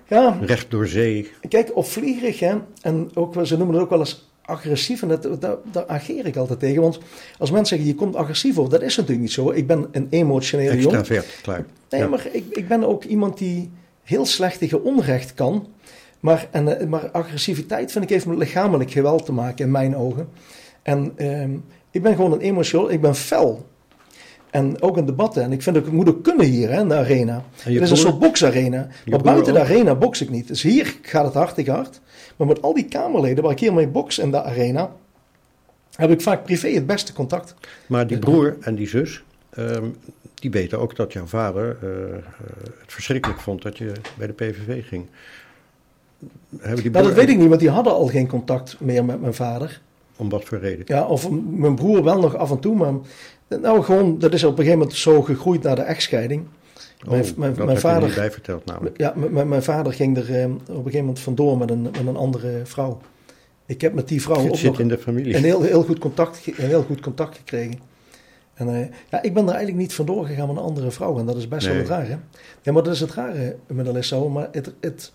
ja, recht door zee? Kijk, opvliegerig hè. En ook, ze noemen het ook wel eens agressief en dat, dat, daar ageer ik altijd tegen. Want als mensen zeggen, je komt agressief over, dat is natuurlijk niet zo. Ik ben een emotionele jongen. Klaar. Nee, maar ik, ik ben ook iemand die heel slecht tegen onrecht kan. Maar, en, eh, maar agressiviteit vind ik heeft met lichamelijk geweld te maken in mijn ogen. En ehm, ik ben gewoon een emotioneel, ik ben fel. En ook in debatten. En ik vind ook, ik moet ook kunnen hier hè, in de arena. Het is een soort boksarena. Maar buiten de arena boks ik niet. Dus hier gaat het hartstikke hard. Maar met al die Kamerleden waar ik hier mee boks in de arena, heb ik vaak privé het beste contact. Maar die broer en die zus, ehm, die weten ook dat jouw vader eh, eh, het verschrikkelijk vond dat je bij de PVV ging. Hebben die Nou, dat weet ik niet, want die hadden al geen contact meer met mijn vader. Om wat voor reden? Ja, of mijn broer wel nog af en toe, maar nou gewoon, dat is op een gegeven moment zo gegroeid naar de echtscheiding. Mijn- Oh, mijn- dat mijn heb je vader- er niet bij verteld namelijk. Ja, mijn vader ging er eh, op een gegeven moment vandoor met een, met een andere vrouw. Ik heb met die vrouw Het ook nog in de familie. een heel, heel, goed contact, een heel goed contact gekregen. En eh, ja, ik ben er eigenlijk niet vandoor gegaan met een andere vrouw. En dat is best wel het rare. Ja, maar dat is het rare met Alessio. Maar het, het,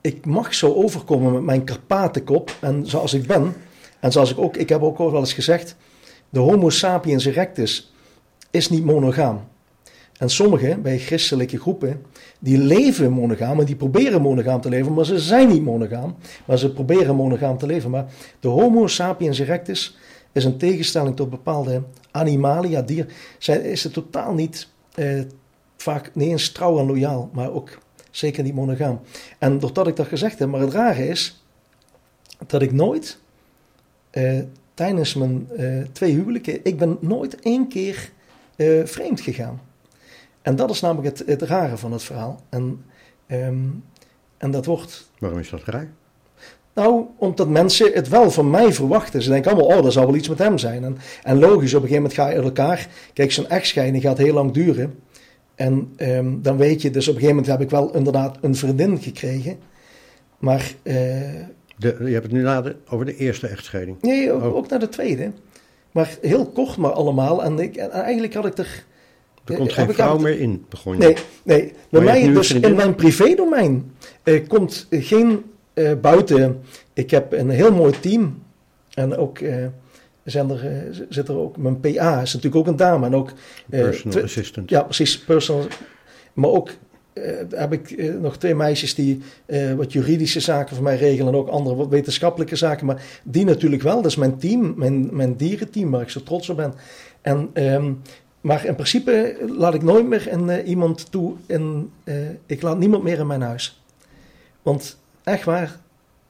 ik mag zo overkomen met mijn Karpatenkop. En zoals ik ben. En zoals ik ook, ik heb ook wel eens gezegd. De homo sapiens erectus is niet monogaam. En sommigen bij christelijke groepen, die leven monogaam en die proberen monogaam te leven, maar ze zijn niet monogaam, maar ze proberen monogaam te leven. Maar de homo sapiens erectus is een tegenstelling tot bepaalde animalia, dier, zijn, is het totaal niet eh, vaak niet eens trouw en loyaal, maar ook zeker niet monogaam. En doordat ik dat gezegd heb, maar het rare is dat ik nooit eh, tijdens mijn eh, twee huwelijken, ik ben nooit één keer eh, vreemd gegaan. En dat is namelijk het, het rare van het verhaal. En, ehm, en dat wordt Waarom is dat raar? nou, omdat mensen het wel van mij verwachten. Ze denken allemaal, oh, dat zal wel iets met hem zijn. En, en logisch, op een gegeven moment ga je uit elkaar. Kijk, zo'n echtscheiding gaat heel lang duren. En ehm, dan weet je, dus op een gegeven moment heb ik wel inderdaad een vriendin gekregen. Maar eh, De, je hebt het nu na de- over de eerste echtscheiding. nee, ook, Oh. ook naar de tweede. Maar heel kort maar allemaal. En, ik, en eigenlijk had ik er... Er eh, komt heb geen vrouw meer in, begon je. Nee, nee. Bij mij, dus vriendin? in mijn privédomein eh, komt geen eh, buiten. Ik heb een heel mooi team. En ook eh, zijn er, eh, zit er ook mijn PA, is natuurlijk ook een dame. En ook, eh, Personal assistant. ja, precies, personal. Maar ook eh, heb ik eh, nog twee meisjes die eh, wat juridische zaken voor mij regelen. En ook andere wat wetenschappelijke zaken. Maar die natuurlijk wel. Dat is mijn team, mijn, mijn dierenteam, waar ik zo trots op ben. En, ehm, maar in principe laat ik nooit meer in, eh, iemand toe. In, eh, ik laat niemand meer in mijn huis. Want echt waar,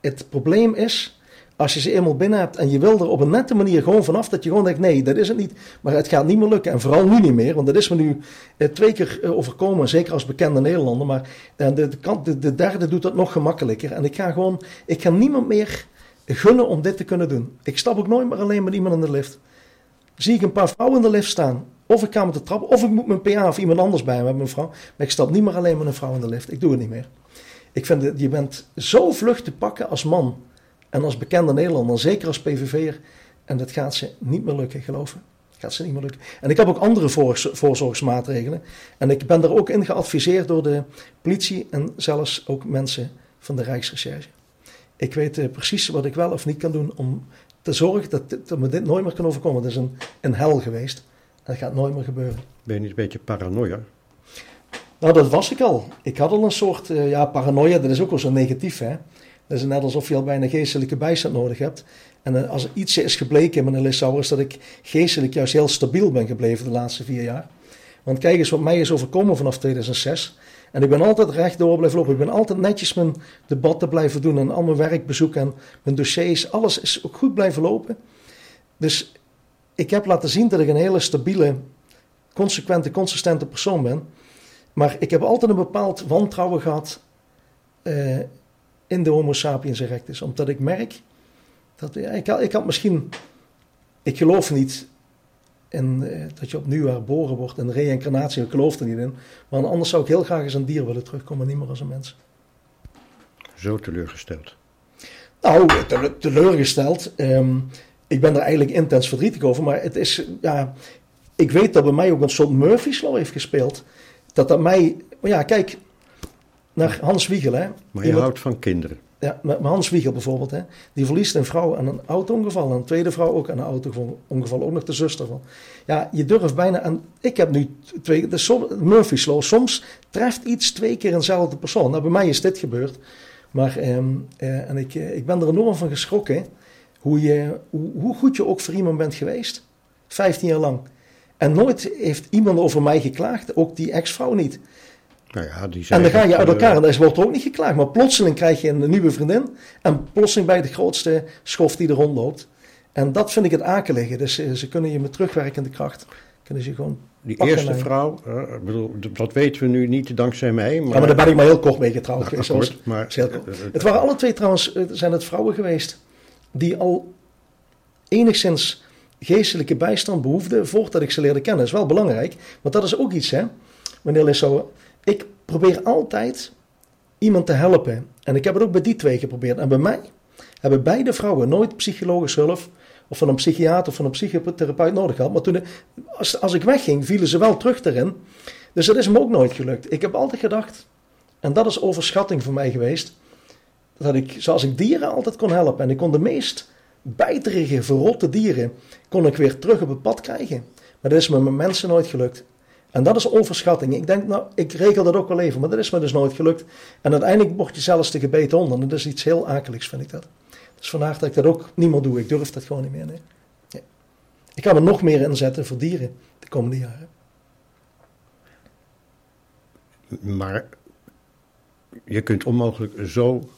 het probleem is. Als je ze eenmaal binnen hebt en je wil er op een nette manier gewoon vanaf, dat je gewoon denkt: nee, dat is het niet. Maar het gaat niet meer lukken. En vooral nu niet meer, want dat is me nu eh, twee keer overkomen, zeker als bekende Nederlander. Maar de, de derde doet dat nog gemakkelijker. En ik ga gewoon, ik ga niemand meer gunnen om dit te kunnen doen. Ik stap ook nooit meer alleen met iemand in de lift. Zie ik een paar vrouwen in de lift staan, of ik ga met de trap, of ik moet mijn PA of iemand anders bij me hebben, mijn vrouw. Maar ik stap niet meer alleen met een vrouw in de lift. Ik doe het niet meer. Ik vind, je bent zo vlug te pakken als man en als bekende Nederlander, zeker als PVV'er. En dat gaat ze niet meer lukken, geloof me. Gaat ze niet meer lukken. En ik heb ook andere voorz- voorzorgsmaatregelen. En ik ben daar ook in geadviseerd door de politie en zelfs ook mensen van de Rijksrecherche. Ik weet eh, precies wat ik wel of niet kan doen om te zorgen dat, dat me dit nooit meer kan overkomen. Het is een, een hel geweest. Dat gaat nooit meer gebeuren. Ben je niet een beetje paranoia? Nou, dat was ik al. Ik had al een soort eh, ja, paranoia, dat is ook wel zo negatief. Hè? Dat is net alsof je al bijna geestelijke bijstand nodig hebt. En eh, als er iets is gebleken in mijn Lissauer, is dat ik geestelijk juist heel stabiel ben gebleven de laatste vier jaar. Want kijk eens wat mij is overkomen vanaf 2006. En ik ben altijd rechtdoor blijven lopen. Ik ben altijd netjes mijn debatten blijven doen en al mijn werkbezoeken en mijn dossiers. Alles is ook goed blijven lopen. Dus ik heb laten zien dat ik een hele stabiele, consequente, consistente persoon ben. Maar ik heb altijd een bepaald wantrouwen gehad eh, in de Homo sapiens erectus. Omdat ik merk dat ja, ik, had, ik had misschien. Ik geloof niet in eh, dat je opnieuw herboren wordt en reïncarnatie. Ik geloof er niet in. Maar anders zou ik heel graag als een dier willen terugkomen, niet meer als een mens. Zo teleurgesteld. Nou, tele- teleurgesteld. Ehm, ik ben er eigenlijk intens verdrietig over. Maar het is, ja, ik weet dat bij mij ook een soort Murphy's Law heeft gespeeld. Dat dat mij, maar ja, kijk, naar Hans Wiegel, hè. Maar je Iemand- houdt van kinderen. Ja, maar Hans Wiegel bijvoorbeeld, hè, die verliest een vrouw aan een auto-ongeval. En een tweede vrouw ook aan een auto-ongeval, ook nog de zuster van. Ja, je durft bijna, en ik heb nu twee, de som, Murphy's Law, soms treft iets twee keer eenzelfde persoon. Nou, bij mij is dit gebeurd. Maar, ehm, eh, en ik, eh, ik ben er enorm van geschrokken, hoe, je, hoe, hoe goed je ook voor iemand bent geweest. 15 jaar lang. En nooit heeft iemand over mij geklaagd, ook die ex-vrouw niet. Nou ja, die En dan ga je uit eh, elkaar en dan wordt ook niet geklaagd. Maar plotseling krijg je een nieuwe vriendin. En plotseling bij de grootste schof die er rondloopt. En dat vind ik het akelige. Dus eh, ze kunnen je met terugwerkende kracht. Kunnen ze gewoon. Die eerste en- vrouw, ik bedoel, dat weten we nu niet dankzij mij. Maar, Ja, maar daar ben ik maar heel kort mee getrouwd geweest. akkoord, maar, eh, Het waren alle twee trouwens, zijn het vrouwen geweest. Die al enigszins geestelijke bijstand behoefden voordat ik ze leerde kennen. Dat is wel belangrijk. Want dat is ook iets, hè. Meneer Lissouwer. Ik probeer altijd iemand te helpen. En ik heb het ook bij die twee geprobeerd. En bij mij hebben beide vrouwen nooit psychologische hulp of van een psychiater of van een psychotherapeut nodig gehad. Maar toen, als, als ik wegging, vielen ze wel terug erin. Dus dat is me ook nooit gelukt. Ik heb altijd gedacht, en dat is overschatting voor mij geweest, dat ik, zoals ik dieren altijd kon helpen, en ik kon de meest bijterige, verrotte dieren, kon ik weer terug op het pad krijgen. Maar dat is me met mensen nooit gelukt. En dat is overschatting. Ik denk, nou, ik regel dat ook wel even, maar dat is me dus nooit gelukt. En uiteindelijk mocht je zelfs de gebeten onder. Dat is iets heel akeligs, vind ik dat. Dus vandaar dat ik dat ook niet meer doe. Ik durf dat gewoon niet meer. Nee. Ik ga me nog meer inzetten voor dieren de komende jaren. Maar je kunt onmogelijk zo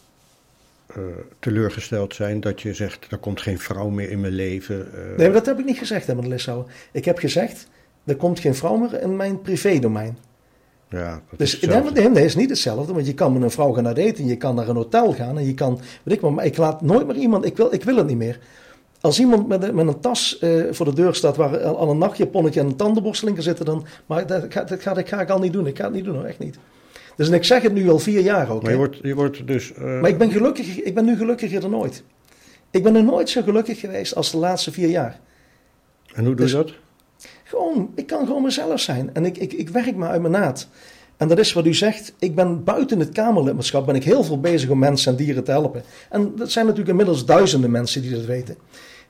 eh, teleurgesteld zijn dat je zegt, er komt geen vrouw meer in mijn leven. eh. Nee, maar dat heb ik niet gezegd, hè, Lissauer. Ik heb gezegd, er komt geen vrouw meer in mijn privédomein. ja, dat Dus is nee, hetzelfde. nee, nee, is niet hetzelfde. Want je kan met een vrouw gaan eten, je kan naar een hotel gaan en je kan, weet ik maar ik laat nooit meer iemand, ik wil, ik wil het niet meer. Als iemand met, een- met een tas eh, voor de deur staat waar al, al een nachtjaponnetje en een tandenborstel in zitten, dan, maar dat, ga, dat, ga, dat ga ik al niet doen. Ik ga het niet doen, hoor, echt niet. Dus en ik zeg het nu al vier jaar ook. Maar je wordt, je wordt dus... eh, Maar ik ben, gelukkig, ik ben nu gelukkiger dan ooit. Ik ben er nooit zo gelukkig geweest als de laatste vier jaar. En hoe doe dus- je dat? Gewoon, ik kan gewoon mezelf zijn. En ik, ik, ik werk maar uit mijn naad. En dat is wat u zegt. Ik ben buiten het Kamerlidmaatschap ben ik heel veel bezig om mensen en dieren te helpen. En dat zijn natuurlijk inmiddels duizenden mensen die dat weten.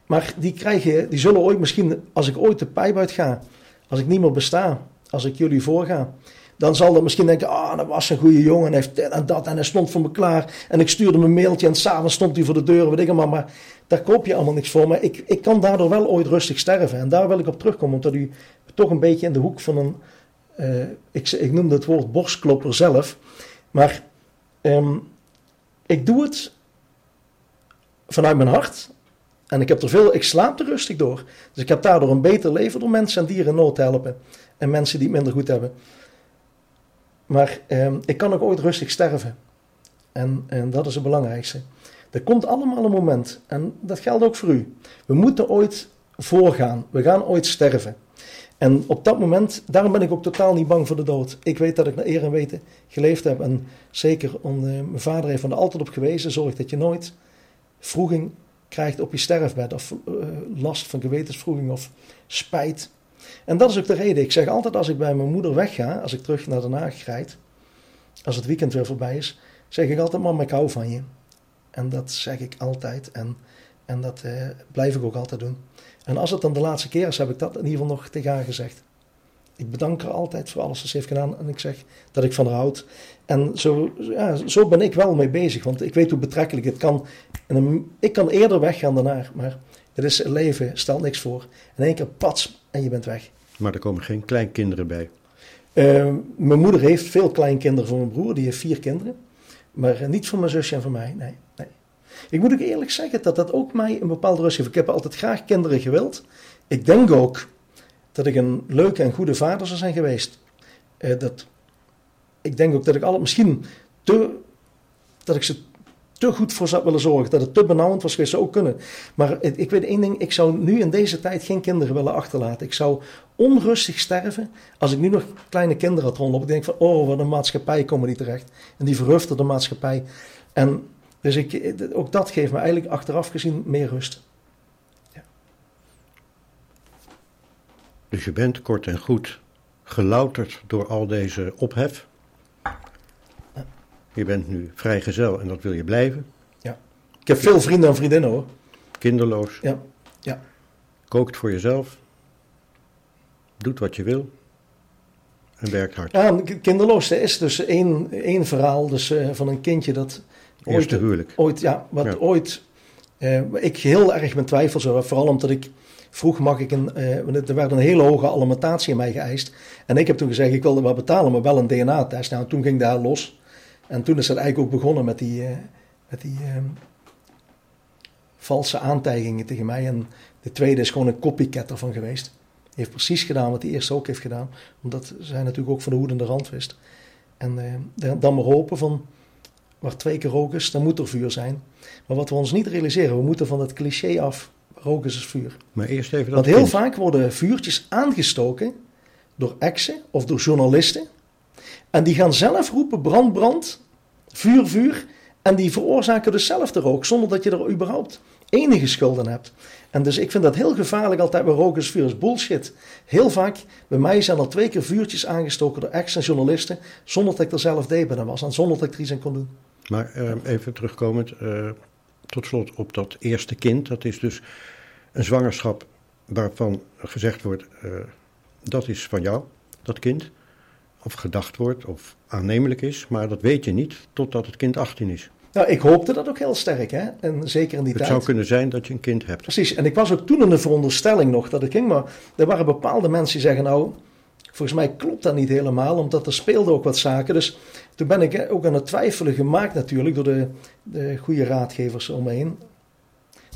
Maar die krijgen, die zullen ooit misschien, als ik ooit de pijp uit ga, als ik niet meer besta, als ik jullie voorga, dan zal dat misschien denken, ah, dat was een goede jongen en heeft dit en dat en hij stond voor me klaar. En ik stuurde hem een mailtje en s'avonds stond hij voor de deur, weet ik allemaal. Maar daar koop je allemaal niks voor. Maar ik, ik kan daardoor wel ooit rustig sterven. En daar wil ik op terugkomen, omdat u toch een beetje in de hoek van een, eh, ik, ik noemde het woord borstklopper zelf. Maar ehm, ik doe het vanuit mijn hart. En ik heb er veel, ik slaap er rustig door. Dus ik heb daardoor een beter leven door mensen en dieren nood te helpen. En mensen die het minder goed hebben. Maar ehm, ik kan ook ooit rustig sterven. En, en dat is het belangrijkste. Er komt allemaal een moment. En dat geldt ook voor u. We moeten ooit voorgaan. We gaan ooit sterven. En op dat moment, daarom ben ik ook totaal niet bang voor de dood. Ik weet dat ik naar eer en weten geleefd heb. En zeker, om, eh, mijn vader heeft er altijd op gewezen. Zorg dat je nooit vroeging krijgt op je sterfbed. Of eh, last van gewetensvroeging of spijt. En dat is ook de reden. Ik zeg altijd als ik bij mijn moeder wegga, als ik terug naar Den Haag rijd, als het weekend weer voorbij is, zeg ik altijd, mam, ik hou van je. En dat zeg ik altijd en, en dat eh, blijf ik ook altijd doen. En als het dan de laatste keer is, heb ik dat in ieder geval nog tegen haar gezegd. Ik bedank haar altijd voor alles wat ze heeft gedaan en ik zeg dat ik van haar houd. En zo, ja, zo ben ik wel mee bezig, want ik weet hoe betrekkelijk het kan. En een- ik kan eerder weggaan haar, maar het is leven, stelt niks voor. In één keer pats en je bent weg. Maar er komen geen kleinkinderen bij. Eh, mijn moeder heeft veel kleinkinderen voor mijn broer, die heeft vier kinderen. Maar eh, niet voor mijn zusje en voor mij, nee, nee. Ik moet ook eerlijk zeggen dat dat ook mij een bepaalde rust geeft. Ik heb altijd graag kinderen gewild. Ik denk ook dat ik een leuke en goede vader zou zijn geweest. Eh, dat, ik denk ook dat ik alle, misschien te, dat ik ze te goed voor zou willen zorgen. Dat het te benauwend was geweest, zou ook kunnen. Maar ik, weet één ding, ik zou nu in deze tijd geen kinderen willen achterlaten. Ik zou onrustig sterven als ik nu nog kleine kinderen had rondlopen. Ik denk van, oh, wat een maatschappij komen die terecht. En die verhufte de maatschappij. En dus ik, ook dat geeft me eigenlijk achteraf gezien meer rust. Dus je bent kort en goed gelouterd door al deze ophef. Je bent nu vrijgezel en dat wil je blijven. Ik heb veel vrienden en vriendinnen hoor. Kinderloos. Ja, ja. Kookt voor jezelf. Doet wat je wil. En werkt hard. Ja, kinderloos, er is dus één, één verhaal dus, eh, van een kindje dat ooit, Eerste huwelijk. ooit, ja, wat Ja. ooit Uh, ik heel erg mijn twijfels vooral omdat ik vroeg mag ik een, uh, er werd een hele hoge alimentatie in mij geëist. En ik heb toen gezegd, ik wilde wel betalen, maar wel een DNA-test. Nou, toen ging daar los. En toen is het eigenlijk ook begonnen met die, uh, met die uh, valse aantijgingen tegen mij. En de tweede is gewoon een copycat ervan geweest. Die heeft precies gedaan wat die eerste ook heeft gedaan. Omdat zij natuurlijk ook van de hoedende rand wist. En dan maar hopen van, waar twee keer rook is, dan moet er vuur zijn. Maar wat we ons niet realiseren, we moeten van het cliché af rook is vuur. Maar eerst even dat Want heel vaak worden vuurtjes aangestoken door exen of door journalisten. En die gaan zelf roepen brand, brand, vuur, vuur. En die veroorzaken dus zelf de rook, zonder dat je er überhaupt enige schuld aan hebt. En dus ik vind dat heel gevaarlijk altijd bij roken is vuur is bullshit. Heel vaak, bij mij zijn er twee keer vuurtjes aangestoken door ex en journalisten, zonder dat ik er zelf deel bij was en zonder dat ik er iets aan kon doen. Maar uh, even terugkomend, uh, tot slot op dat eerste kind. Dat is dus een zwangerschap waarvan gezegd wordt, uh, dat is van jou, dat kind. Of gedacht wordt, of aannemelijk is. Maar dat weet je niet totdat het kind 18 is. Nou, ik hoopte dat ook heel sterk, hè? En zeker in die het tijd. Het zou kunnen zijn dat je een kind hebt. Precies, en ik was ook toen in de veronderstelling nog dat het ging. Maar er waren bepaalde mensen die zeggen, nou, volgens mij klopt dat niet helemaal. Omdat er speelden ook wat zaken. Dus toen ben ik ook aan het twijfelen gemaakt natuurlijk door de, de goede raadgevers omheen.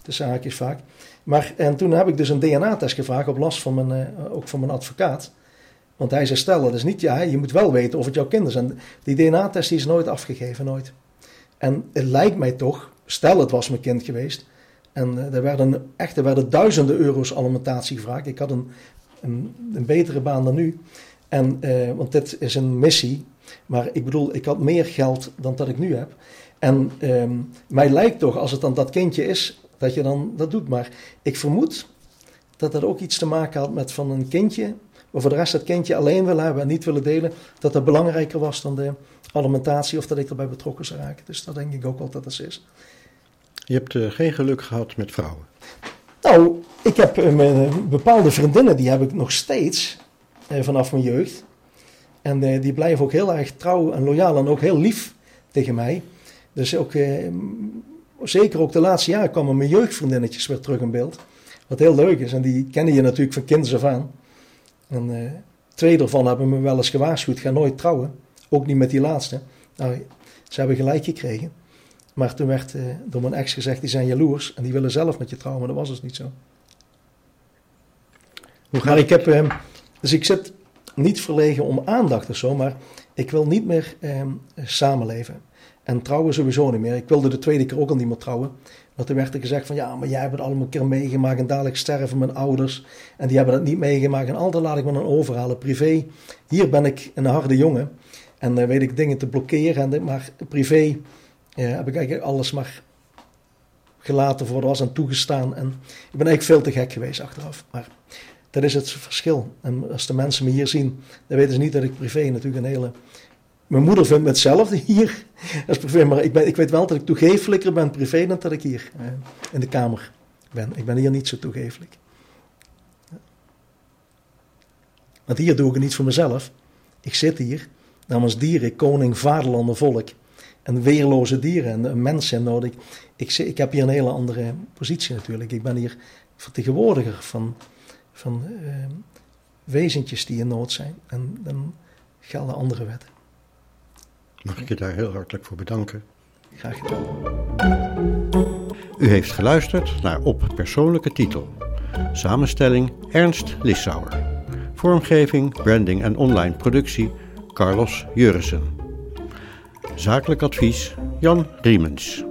De zaakjes vaak. Maar, en toen heb ik dus een DNA-test gevraagd op last van mijn, uh, ook van mijn advocaat. Want hij zei, stel, dat is niet ja, je moet wel weten of het jouw kind is. En die DNA-test is nooit afgegeven, nooit. En het lijkt mij toch, stel het was mijn kind geweest. En uh, er werden echt er werden duizenden euro's alimentatie gevraagd. Ik had een, een, betere baan dan nu. En, uh, want dit is een missie. Maar ik bedoel, ik had meer geld dan dat ik nu heb. En um, mij lijkt toch, als het dan dat kindje is, dat je dan dat doet. Maar ik vermoed dat dat ook iets te maken had met van een kindje, maar voor de rest dat kindje alleen willen hebben en niet willen delen, dat dat belangrijker was dan de alimentatie of dat ik erbij betrokken zou raken. Dus dat denk ik ook wel dat dat is. Je hebt uh, geen geluk gehad met vrouwen? Nou, ik heb uh, mijn, bepaalde vriendinnen, die heb ik nog steeds uh, vanaf mijn jeugd. En die blijven ook heel erg trouw en loyaal en ook heel lief tegen mij. Dus ook zeker ook de laatste jaren kwamen mijn jeugdvriendinnetjes weer terug in beeld. Wat heel leuk is. En die kennen je natuurlijk van kinds af aan. En uh, twee daarvan hebben me wel eens gewaarschuwd. Ga nooit trouwen. Ook niet met die laatste. Nou, ze hebben gelijk gekregen. Maar toen werd uh, door mijn ex gezegd, die zijn jaloers. En die willen zelf met je trouwen. Maar dat was dus niet zo. Hoe maar ik heb... Uh, dus ik zit niet verlegen om aandacht of zo. Maar ik wil niet meer samenleven. En trouwen sowieso niet meer. Ik wilde de tweede keer ook al niet meer trouwen. Want toen werd er gezegd van ja, maar jij hebt het allemaal een keer meegemaakt en dadelijk sterven mijn ouders. En die hebben dat niet meegemaakt en altijd laat ik me dan overhalen. Privé, hier ben ik een harde jongen. En dan uh, weet ik dingen te blokkeren. En, maar privé uh, heb ik eigenlijk alles maar gelaten voor was en toegestaan. En ik ben eigenlijk veel te gek geweest achteraf. Maar dat is het verschil. En als de mensen me hier zien, dan weten ze niet dat ik privé natuurlijk een hele mijn moeder vindt me hetzelfde hier als privé, maar ik, ben, ik weet wel dat ik toegeeflijker ben privé dan dat ik hier eh, in de kamer ben. Ik ben hier niet zo toegeeflijk. Want hier doe ik het niet voor mezelf. Ik zit hier namens dieren, koning, vaderland en volk. En weerloze dieren en mensen nodig. Ik, ik heb hier een hele andere positie natuurlijk. Ik ben hier vertegenwoordiger van, van uh, wezentjes die in nood zijn. En dan gelden andere wetten. Mag ik je daar heel hartelijk voor bedanken. Graag gedaan. U heeft geluisterd naar Op Persoonlijke Titel. Samenstelling Ernst Lissauer. Vormgeving, branding en online productie Carlos Jurissen. Zakelijk advies Jan Riemens.